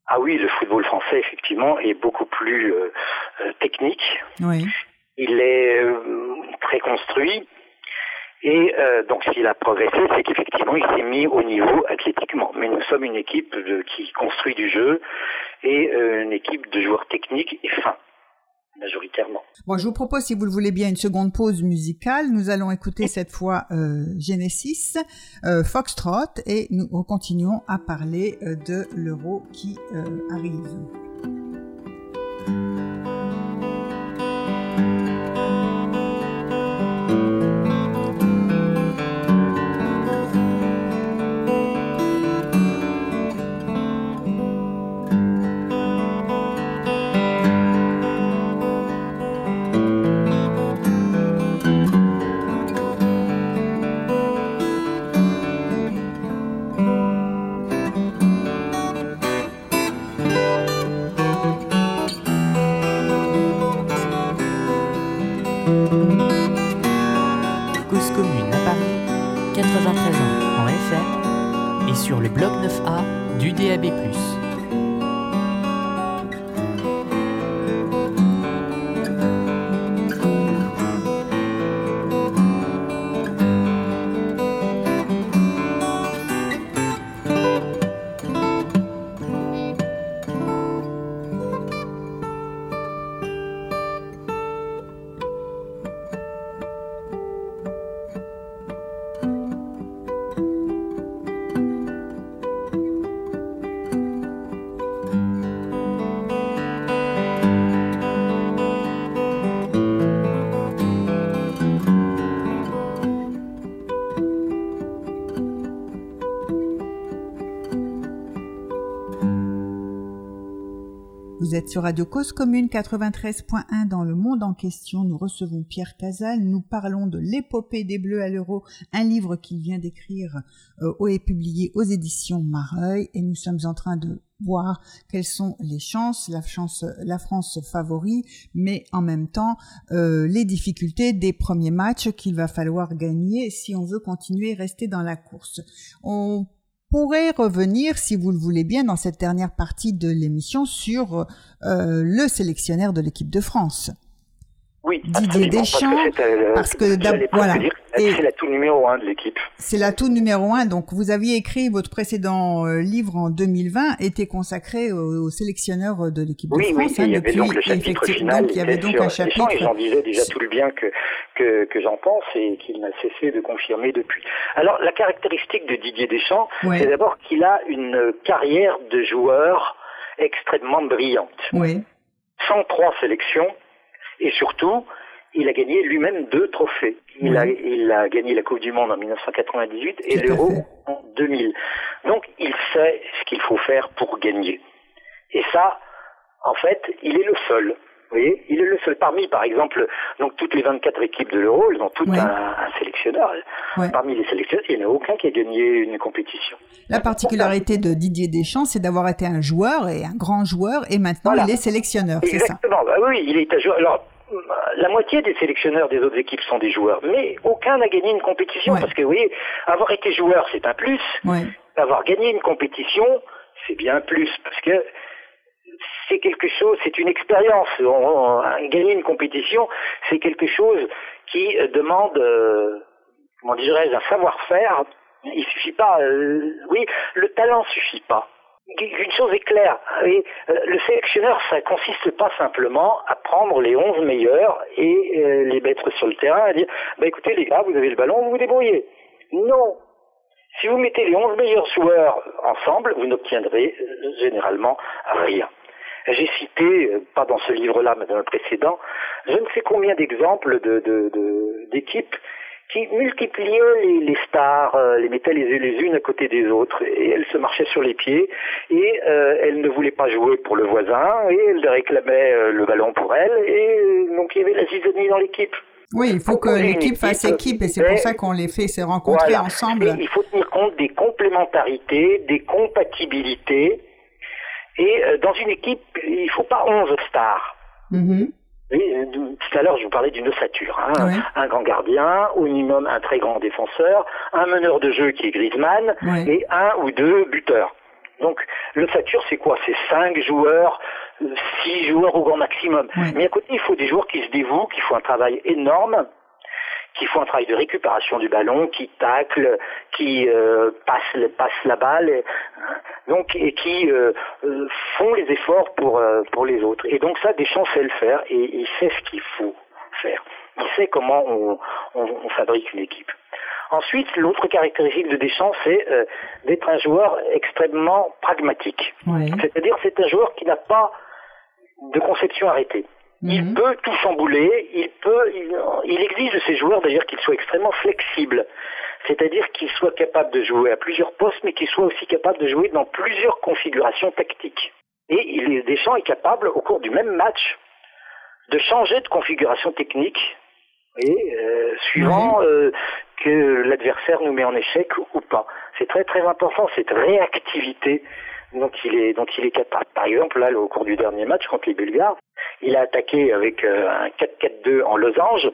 Ah oui, le football français, effectivement, est beaucoup plus euh, euh, technique.
Oui.
Il est euh, très construit. Et euh, donc s'il a progressé, c'est qu'effectivement il s'est mis au niveau athlétiquement. Mais nous sommes une équipe de- qui construit du jeu et euh, une équipe de joueurs techniques et fins, majoritairement.
Bon, je vous propose, si vous le voulez bien, une seconde pause musicale. Nous allons écouter cette fois euh, Genesis, euh, Foxtrot, et nous continuons à parler euh, de l'euro qui euh, arrive. Vous êtes sur Radio Cause Commune 93.1 dans le monde en question. Nous recevons Pierre Casal. Nous parlons de l'épopée des Bleus à l'Euro, un livre qu'il vient d'écrire euh, et publié aux éditions Mareuil. Et nous sommes en train de voir quelles sont les chances, la chance, la France favori, mais en même temps euh, les difficultés des premiers matchs qu'il va falloir gagner si on veut continuer et rester dans la course. Pourrait revenir, si vous le voulez bien, dans cette dernière partie de l'émission sur euh, le sélectionneur de l'équipe de France.
Oui,
Didier Deschamps, parce que,
voilà. C'est l'atout numéro un de l'équipe.
C'est l'atout numéro un. Donc, vous aviez écrit votre précédent euh, livre en 2020, était consacré au, sélectionneur de l'équipe de France.
Oui, hein, il y avait donc le chapitre final.
il y avait donc un chapitre.
Et j'en disais déjà tout le bien que que, que j'en pense et qu'il n'a cessé de confirmer depuis. Alors, la caractéristique de Didier Deschamps, c'est d'abord qu'il a une carrière de joueur extrêmement brillante.
Oui.
103 sélections et surtout, il a gagné lui-même deux trophées. Il, a, il a gagné la Coupe du Monde en 1998 et l'Euro en 2000. Donc il sait ce qu'il faut faire pour gagner. Et ça, en fait, il est le seul. Vous voyez, il est le seul. Parmi, par exemple, donc toutes les 24 équipes de l'Euro, elles ont toutes un, sélectionneur. Parmi les sélectionneurs, il n'y en a aucun qui a gagné une compétition.
La particularité de Didier Deschamps, c'est d'avoir été un joueur et un grand joueur, et maintenant il est sélectionneur, ça?
Exactement. Bah oui, il est un joueur. Alors, la moitié des sélectionneurs des autres équipes sont des joueurs, mais aucun n'a gagné une compétition parce que vous voyez, avoir été joueur c'est un plus, avoir gagné une compétition c'est bien plus parce que c'est quelque chose, c'est une expérience. gagner une compétition, c'est quelque chose qui demande, euh, comment dirais-je, un savoir-faire. Il suffit pas, euh, oui, le talent suffit pas une chose est claire, euh, le sélectionneur, ça consiste pas simplement à prendre les 11 meilleurs et euh, les mettre sur le terrain et dire, bah écoutez les gars, vous avez le ballon, vous vous débrouillez. Non. Si vous mettez les 11 meilleurs joueurs ensemble, vous n'obtiendrez euh, généralement rien. J'ai cité, pas dans ce livre-là, mais dans le précédent, je ne sais combien d'exemples d'équipes de, qui multipliaient les, stars, euh, les mettait les, les unes à côté des autres, et elles se marchaient sur les pieds, et euh, elles ne voulaient pas jouer pour le voisin, et elles réclamaient euh, le ballon pour elles, et donc il y avait la zizanie dans l'équipe.
Oui, il faut que l'équipe fasse équipe, et c'est pour ça qu'on les fait se rencontrer ensemble.
il faut tenir compte des complémentarités, des compatibilités, et dans une équipe, il ne faut pas 11 stars. Mm-hmm. Oui, euh, tout à l'heure, je vous parlais d'une ossature. Hein. Un grand gardien, au minimum un très grand défenseur, un meneur de jeu qui est Griezmann, et un ou deux buteurs. Donc, l'ossature, c'est quoi? C'est cinq joueurs, six joueurs au grand maximum. Mais à côté, il faut des joueurs qui se dévouent, qui font un travail énorme, qui font un travail de récupération du ballon, qui taclent, qui euh, passent, passent la balle, et, donc et qui euh, euh, font les efforts pour euh, pour les autres. Et donc ça, Deschamps sait le faire et il sait ce qu'il faut faire. Il sait comment on, on, on fabrique une équipe. Ensuite, l'autre caractéristique de Deschamps, c'est d'être un joueur extrêmement pragmatique. C'est-à-dire, c'est un joueur qui n'a pas de conception arrêtée. Il mhm. peut tout chambouler, il peut, il, exige de ses joueurs d'ailleurs qu'ils soient extrêmement flexibles. C'est-à-dire qu'ils soient capables de jouer à plusieurs postes, mais qu'ils soient aussi capables de jouer dans plusieurs configurations tactiques. Et il, Deschamps est capable, au cours du même match, de changer de configuration technique, et, euh, suivant euh, que l'adversaire nous met en échec ou pas. C'est très très important cette réactivité dont il est dont il est capable. Par exemple, là, au cours du dernier match contre les Bulgares, il a attaqué avec euh, un 4-4-2 en losange.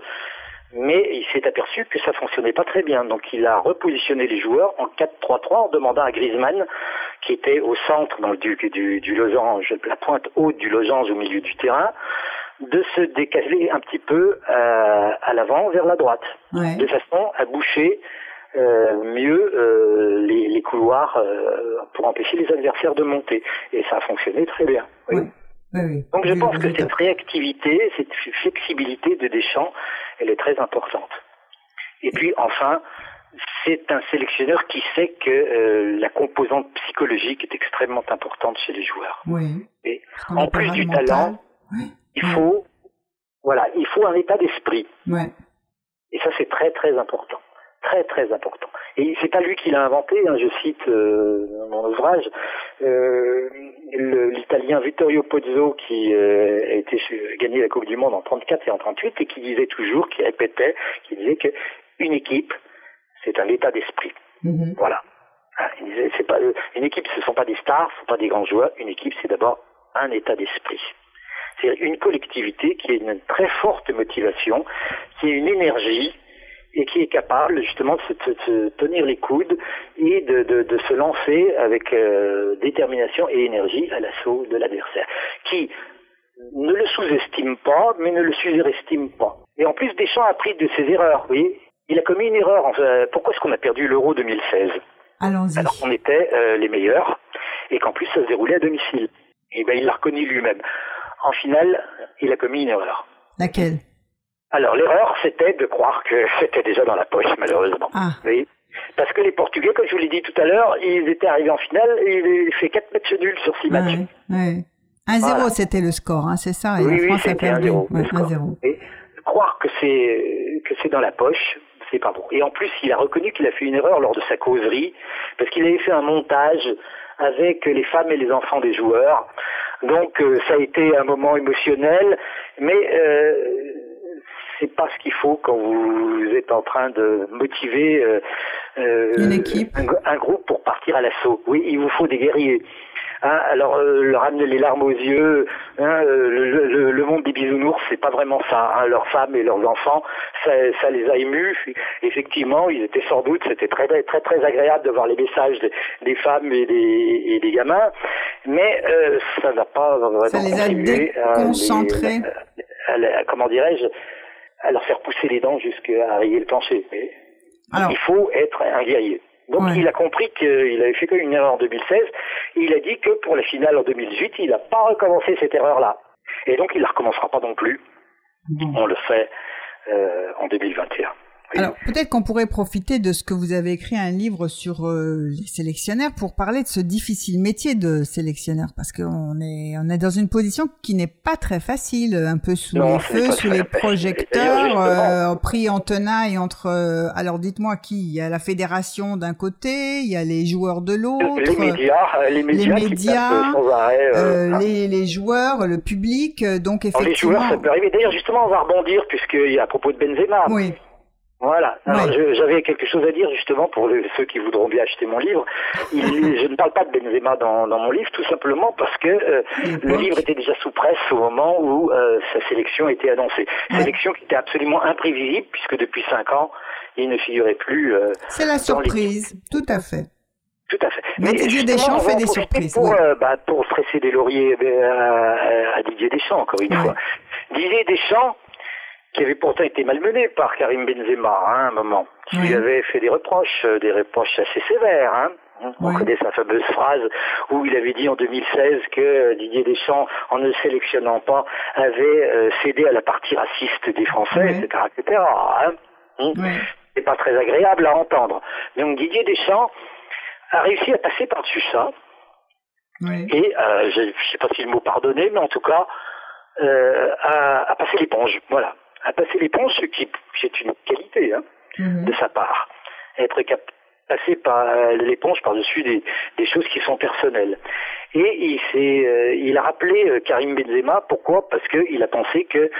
mais il s'est aperçu que ça fonctionnait pas très bien. Donc il a repositionné les joueurs en 4-3-3 en demandant à Griezmann, qui était au centre dans le, du, du, du losange, la pointe haute du losange au milieu du terrain, de se décaler un petit peu euh, à l'avant vers la droite, de façon à boucher euh, mieux euh, les, les, couloirs euh, pour empêcher les adversaires de monter. Et ça a fonctionné très bien. Oui. Oui, Donc je pense que cette réactivité, cette flexibilité de Deschamps, elle est très importante. Et puis enfin, c'est un sélectionneur qui sait que euh, la composante psychologique est extrêmement importante chez les joueurs.
Oui.
Et en plus du talent, il faut, voilà, il faut un état d'esprit.
Ouais.
Et ça, c'est très très important, très très important. Et c'est pas lui qui l'a inventé. Hein, je cite euh, mon ouvrage euh, l'Italien Vittorio Pozzo qui euh, a été gagné la Coupe du Monde en 34 et en 38 et qui disait toujours, qui répétait, qui disait que une équipe, c'est un état d'esprit. Mm-hmm. Voilà. Hein, il disait, c'est pas une équipe, ce sont pas des stars, ce sont pas des grands joueurs. Une équipe, c'est d'abord un état d'esprit c'est une collectivité qui a une très forte motivation, qui a une énergie et qui est capable justement de se, tenir les coudes et de, se lancer avec euh, détermination et énergie à l'assaut de l'adversaire, qui ne le sous-estime pas, mais ne le surestime pas. Et en plus, Deschamps a appris de ses erreurs. Oui, il a commis une erreur. pourquoi est-ce qu'on a perdu l'Euro 2016
Allons-y.
Alors qu'on était euh, les meilleurs et qu'en plus ça se déroulait à domicile. Et ben il l'a reconnu lui-même en finale, il a commis une erreur.
Laquelle?
Alors l'erreur, c'était de croire que c'était déjà dans la poche, malheureusement.
Ah.
Oui. Parce que les Portugais, comme je vous l'ai dit tout à l'heure, ils étaient arrivés en finale et ils ont fait 4 matchs nuls sur 6 matchs.
Ouais, 1-0 c'était le score, hein, c'est ça, et
oui,
la France
oui,
a perdu.
1-0. Et croire que c'est que c'est dans la poche, c'est pas bon. Et en plus, il a reconnu qu'il a fait une erreur lors de sa causerie, parce qu'il avait fait un montage avec les femmes et les enfants des joueurs. Donc euh, ça a été un moment émotionnel, mais euh, c'est pas ce qu'il faut quand vous êtes en train de motiver euh,
euh Une équipe.
Un, un, groupe pour partir à l'assaut. Oui, il vous faut des guerriers. Hein, alors euh, leur amener les larmes aux yeux, hein, le, le, le, monde des bisounours, c'est pas vraiment ça. Hein, leurs femmes et leurs enfants, ça, ça, les a émus. Effectivement, ils étaient sans doute, c'était très très très agréable de voir les messages des, des femmes et des, et des gamins, mais euh, ça n'a pas vraiment
ça les a déconcentrés.
À, comment dirais-je, à leur faire pousser les dents jusqu'à rayer le plancher. Alors, il faut être un guerrier. Donc il a compris qu'il avait fait une erreur en 2016. Et il a dit que pour la finale en 2018, il n'a pas recommencé cette erreur-là. Et donc il ne la recommencera pas non plus. On le fait euh, en 2021.
Alors peut-être qu'on pourrait profiter de ce que vous avez écrit un livre sur euh, les sélectionneurs pour parler de ce difficile métier de sélectionneur parce qu'on est on est dans une position qui n'est pas très facile, un peu sous les feux, sous les projecteurs, euh, pris en tenaille entre. Euh, alors dites-moi qui Il y a la fédération d'un côté, il y a les joueurs de l'autre,
les médias, les médias,
les, médias, les, les, joueurs, le public. Donc effectivement.
les joueurs, ça peut arriver. D'ailleurs justement, on va rebondir a à propos de Benzema.
Oui.
Voilà. j'avais quelque chose à dire justement pour ceux qui voudront bien acheter mon livre. je ne parle pas de Benzema dans, dans, mon livre tout simplement parce que euh, le livre était déjà sous presse au moment où euh, sa sélection était annoncée. Sélection qui était absolument imprévisible puisque depuis cinq ans, il ne figurait plus. Euh,
C'est la surprise, tout à fait.
Tout à fait.
Mais, Didier Deschamps fait des surprises.
Pour, bah, pour stresser des lauriers à, à, Didier Deschamps, encore une fois. Didier Deschamps, qui avait pourtant été malmené par Karim Benzema hein, à un moment, qui lui avait fait des reproches, euh, des reproches assez sévères. Hein. On connaît sa fameuse phrase où il avait dit en 2016 que euh, Didier Deschamps, en ne sélectionnant pas, avait euh, cédé à la partie raciste des Français, etc. etc. Hein. Hum. C'est pas très agréable à entendre. Donc Didier Deschamps a réussi à passer par-dessus ça. Et je ne sais pas si le mot pardonner, mais en tout cas, euh, à, à passer l'éponge. Voilà à passer l'éponge, ce qui est une qualité hein, mhm. de sa part. Être capable passer par l'éponge par-dessus des, des, choses qui sont personnelles. Et il, euh, il a rappelé euh, Karim Benzema, pourquoi? Parce qu'il a pensé que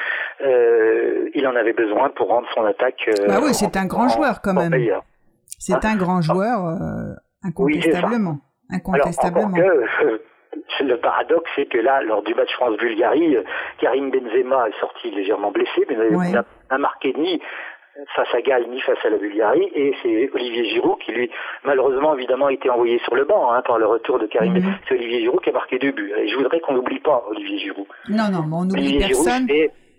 euh, il en avait besoin pour rendre son attaque. Euh,
bah oui, c'est un grand joueur quand même. C'est un grand joueur, incontestablement. incontestablement.
que, le paradoxe, c'est que là, lors du match France-Bulgarie, Karim Benzema est sorti légèrement blessé, mais il a, marqué ni face à Galles ni face à la Bulgarie, et c'est Olivier Giroud qui lui, malheureusement évidemment, a été envoyé sur le banc hein, par le retour de Karim. Mhm. C'est Olivier Giroud qui a marqué deux buts. Et je voudrais qu'on n'oublie pas Olivier Giroud.
Non, non, mais on n'oublie personne.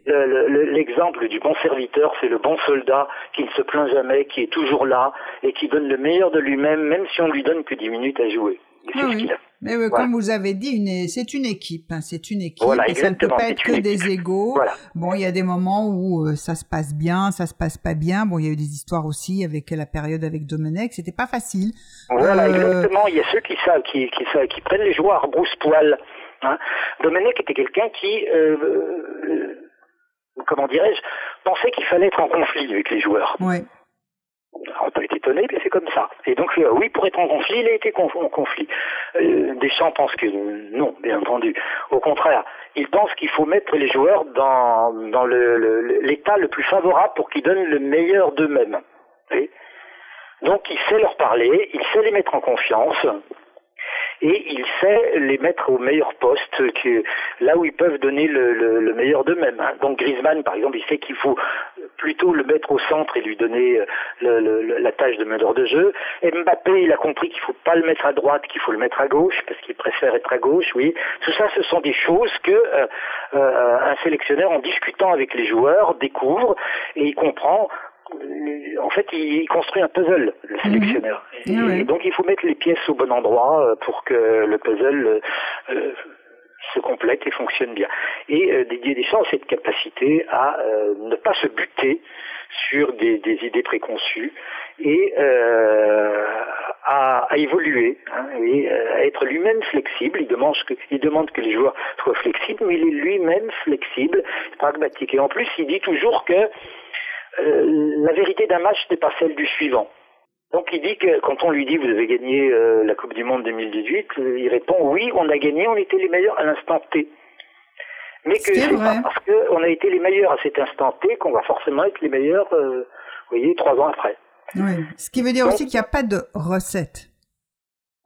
L'exemple du bon serviteur, c'est le bon soldat qui ne se plaint jamais, qui est toujours là et qui donne le meilleur de lui-même, même si on lui donne que 10 minutes à jouer.
Ah oui. Mais comme vous avez dit, c'est une équipe, hein, c'est une équipe, et ça ne peut pas être que des égaux. Bon, il y a des moments où euh, ça se passe bien, ça se passe pas bien. Bon, il y a eu des histoires aussi avec la période avec Domenech, c'était pas facile.
Voilà, euh, exactement. Il y a ceux qui savent, qui, qui, qui prennent les joueurs brousse-poil. Hein. Domenech était quelqu'un qui, euh, euh comment dirais-je, pensait qu'il fallait être en conflit avec les joueurs.
Ouais
on peut être étonné, mais c'est comme ça. Et donc, euh, oui, pour être en conflit, il a été en conflit. Euh, Deschamps pense que non, bien entendu. Au contraire, il pense qu'il faut mettre les joueurs dans, l'état le, le, plus favorable pour qu'ils donnent le meilleur d'eux-mêmes. Donc, il sait leur parler, il sait les mettre en confiance et il sait les mettre au meilleur poste, là où ils peuvent donner le, meilleur d'eux-mêmes. Hein. Donc Griezmann, par exemple, il sait qu'il faut plutôt le mettre au centre et lui donner euh, la tâche de meneur de jeu. Et Mbappé, il a compris qu'il faut pas le mettre à droite, qu'il faut le mettre à gauche, parce qu'il préfère être à gauche, oui. Tout ça, ce sont des choses que euh, euh, un sélectionneur, en discutant avec les joueurs, découvre et il comprend en fait, il construit un puzzle, le mhm. sélectionneur. Ah donc, il faut mettre les pièces au bon endroit euh, pour que le puzzle euh, euh, se complète et fonctionne bien. Et Didier Deschamps a cette capacité à ne pas se buter sur des, idées préconçues et à, évoluer hein, et à être lui-même flexible. Il demande, que, il demande que les joueurs soient flexibles, mais il est lui-même flexible, pragmatique. Et en plus, il dit toujours que euh, la vérité d'un match n'est pas celle du suivant. Donc il dit que quand on lui dit vous avez gagné euh, la Coupe du Monde 2018, euh, il répond oui, on a gagné, on était les meilleurs à l'instant T. Mais que c'est pas parce qu'on a été les meilleurs à cet instant T qu'on va forcément être les meilleurs, vous voyez, trois ans après.
Oui. Ce qui veut dire aussi qu'il n'y a pas de recette.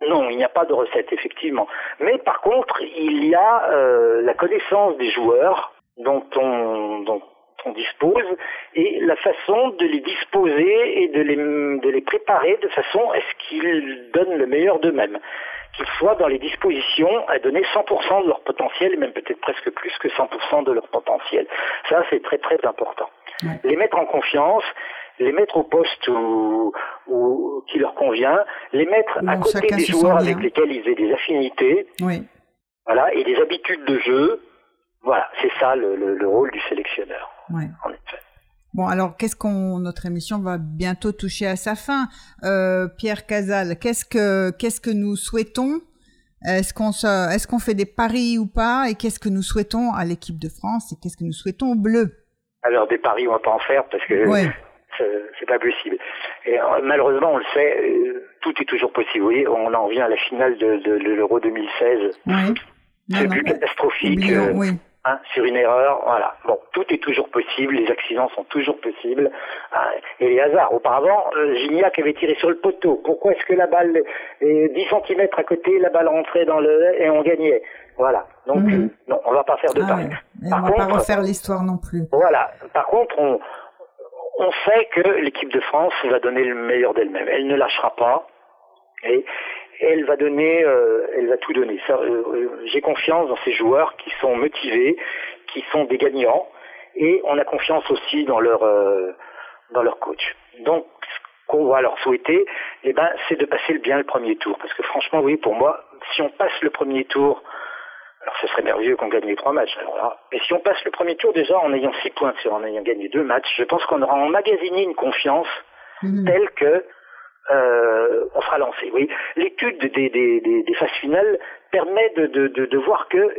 Non, il n'y a pas de recette, effectivement. Mais par contre, il y a la connaissance des joueurs dont on, dont dispose et la façon de les disposer et de les, de les préparer de façon à ce qu'ils donnent le meilleur d'eux-mêmes, qu'ils soient dans les dispositions à donner 100% de leur potentiel et même peut-être presque plus que 100% de leur potentiel. Ça, c'est très très important. Les mettre en confiance, les mettre au poste où, qui leur convient, les mettre à côté des joueurs avec lesquels ils aient des affinités, voilà, et des habitudes de jeu. Voilà, c'est ça le rôle du sélectionneur.
Ouais. Bon, alors qu'est-ce qu'on notre émission va bientôt toucher à sa fin? Euh, Pierre Casal, qu'est-ce que qu'est-ce que nous souhaitons? Est-ce qu'on est-ce qu'on fait des paris ou pas? Et qu'est-ce que nous souhaitons à l'équipe de France Et qu'est-ce que nous souhaitons au bleu?
Alors des paris, on va pas en faire parce que c'est pas possible. Et euh, malheureusement, on le sait, euh, tout est toujours possible. Vous voyez, on en vient à la finale de, de, l'Euro 2016. Oui. C'est plus catastrophique. oui. Hein, sur une erreur, voilà. Bon, tout est toujours possible, les accidents sont toujours possibles, hein, et les hasards. Auparavant, euh, Gignac avait tiré sur le poteau. Pourquoi est-ce que la balle est 10 cm à côté, la balle rentrait dans le et on gagnait? Voilà. Donc, mhm. non, on va pas faire de ah paris.
on va pas refaire l'histoire non plus.
Voilà. Par contre, on, on sait que l'équipe de France va donner le meilleur d'elle-même. Elle ne lâchera pas. Et, elle va donner, euh, elle va tout donner. Euh, euh, j'ai confiance dans ces joueurs qui sont motivés, qui sont des gagnants, et on a confiance aussi dans leur dans leur coach. Donc, ce qu'on va leur souhaiter, eh ben, c'est de passer bien le premier tour, parce que franchement, oui, pour moi, si on passe le premier tour, alors ce serait merveilleux qu'on gagne les trois matchs. Alors mais si on passe le premier tour déjà en ayant six points, en ayant gagné deux matchs, je pense qu'on aura emmagasiné une confiance mhm. telle que euh, on sera lancé. Oui, l'étude des, des, des, phases finales permet de, de, de, voir que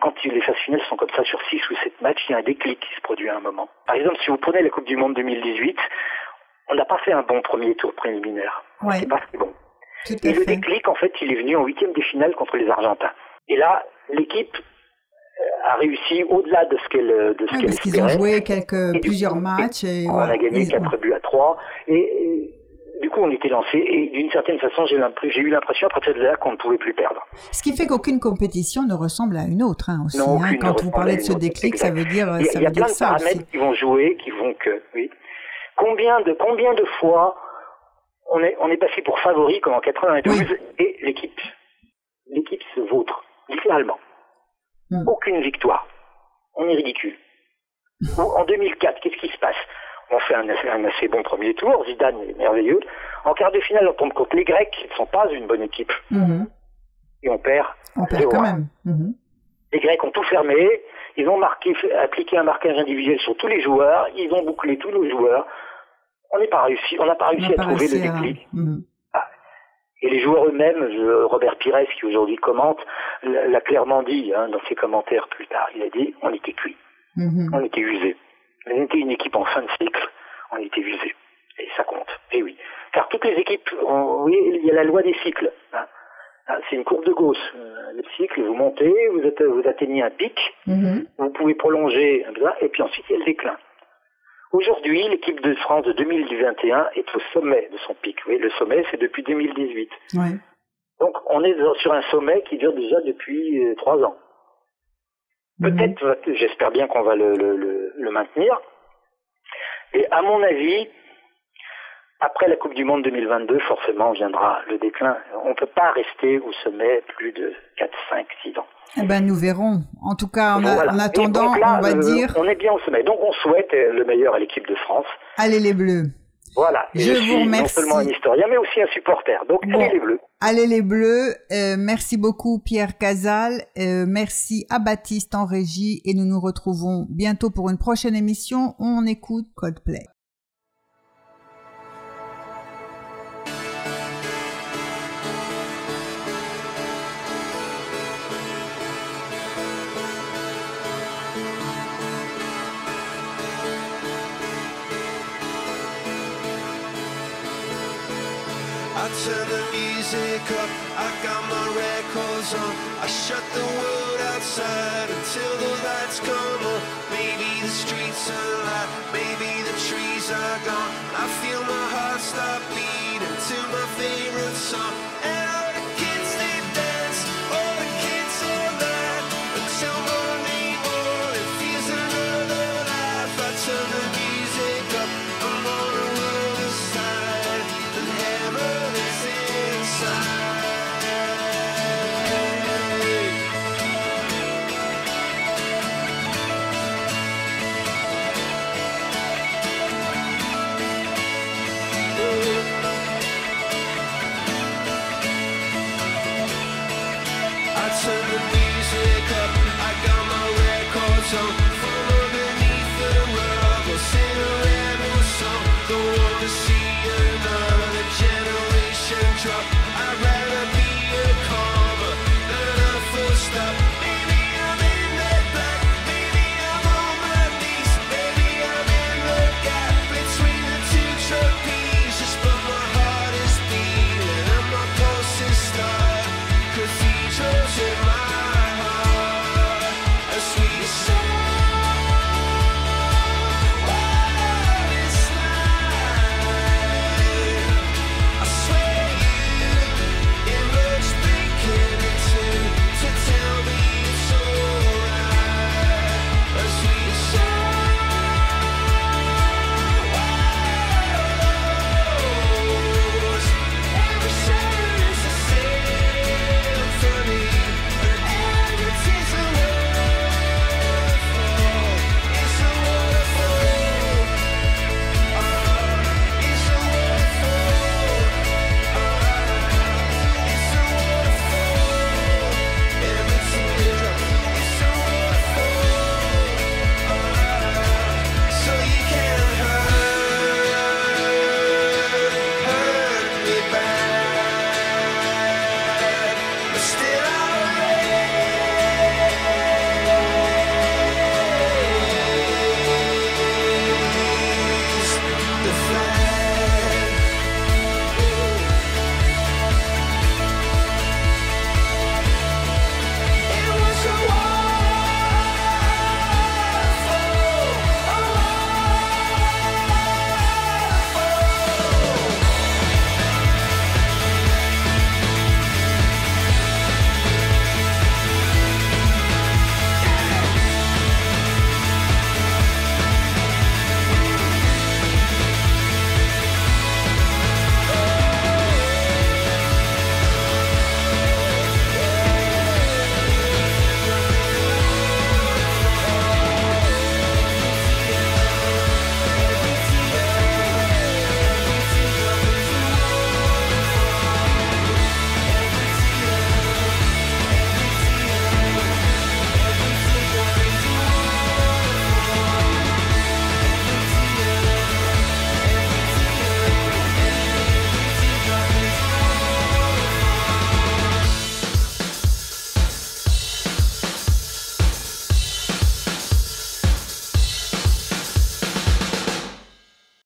quand les phases finales sont comme ça sur 6 ou 7 matchs, il y a un déclic qui se produit à un moment. Par exemple, si vous prenez la Coupe du Monde 2018, on n'a pas fait un bon premier tour préliminaire. Ouais. C'est pas bon. Et le déclic, en fait, il est venu en huitième de finale contre les Argentins. Et là, l'équipe a réussi au-delà de ce qu'elle de ce
qu'elle parce qu'ils ont joué quelques plusieurs matchs et
on a gagné 4 buts à 3 et du coup, on était lancé et d'une certaine façon, j'ai eu l'impression à partir de là qu'on ne pouvait plus perdre.
Ce qui fait qu'aucune compétition ne ressemble à une autre hein, aussi. Non, hein. Quand vous parlez de ce déclic, ça veut dire
il y a,
ça. Il y a
plein de paramètres qui vont jouer, qui vont que, oui. Combien de, combien de fois on est, on est passé pour favori comme en 92 et l'équipe, l'équipe se vautre, littéralement. Hmm. Aucune victoire. On est ridicule. en 2004, qu'est-ce qui se passe? On fait un, assez bon premier tour, Zidane est merveilleux. En quart de finale, on tombe contre les Grecs, qui ne sont pas une bonne équipe. Hmm. Et on perd.
On perd quand même. Hmm.
Les Grecs ont tout fermé, ils ont marqué, appliqué un marquage individuel sur tous les joueurs, ils ont bouclé tous nos joueurs. On n'a pas réussi, on n'a pas réussi à trouver le déclic. Mhm. Ah. Et les joueurs eux-mêmes, Robert Pires, qui aujourd'hui commente, l'a clairement dit hein, dans ses commentaires plus tard. Il a dit on était cuit, mhm. on était usé. On était une équipe en fin de cycle, on était usé. Et ça compte. Et oui. Car toutes les équipes, oui, il y a la loi des cycles. Hein. Ah, c'est une courbe de Gauss. Euh, le cycle, vous montez, vous, vous atteignez un pic, mhm. vous pouvez prolonger, et puis ensuite il y a le déclin. Aujourd'hui, l'équipe de France de 2021 est au sommet de son pic. Oui, le sommet, c'est depuis 2018. Donc, on est sur un sommet qui dure déjà depuis euh, trois ans. Peut-être, j'espère bien qu'on va le, le, maintenir. Et à mon avis, après la Coupe du Monde 2022, forcément, viendra le déclin. On ne peut pas rester au sommet plus de 4, 5, 6 ans.
Eh ben, nous verrons. En tout cas, en, attendant, on va euh, dire.
On est bien au sommet. Donc, on souhaite le meilleur à l'équipe de France.
Allez les Bleus.
Voilà. je, vous remercie. Non seulement un historien, mais aussi un supporter. Donc, allez les Bleus.
Allez les Bleus. Euh, merci beaucoup, Pierre Casal. merci à Baptiste en régie. Et nous nous retrouvons bientôt pour une prochaine émission. On écoute Coldplay. Music up, I got my records on. I shut the world outside until the lights come on. Maybe the streets are alive, maybe the trees are gone. I feel my heart stop beating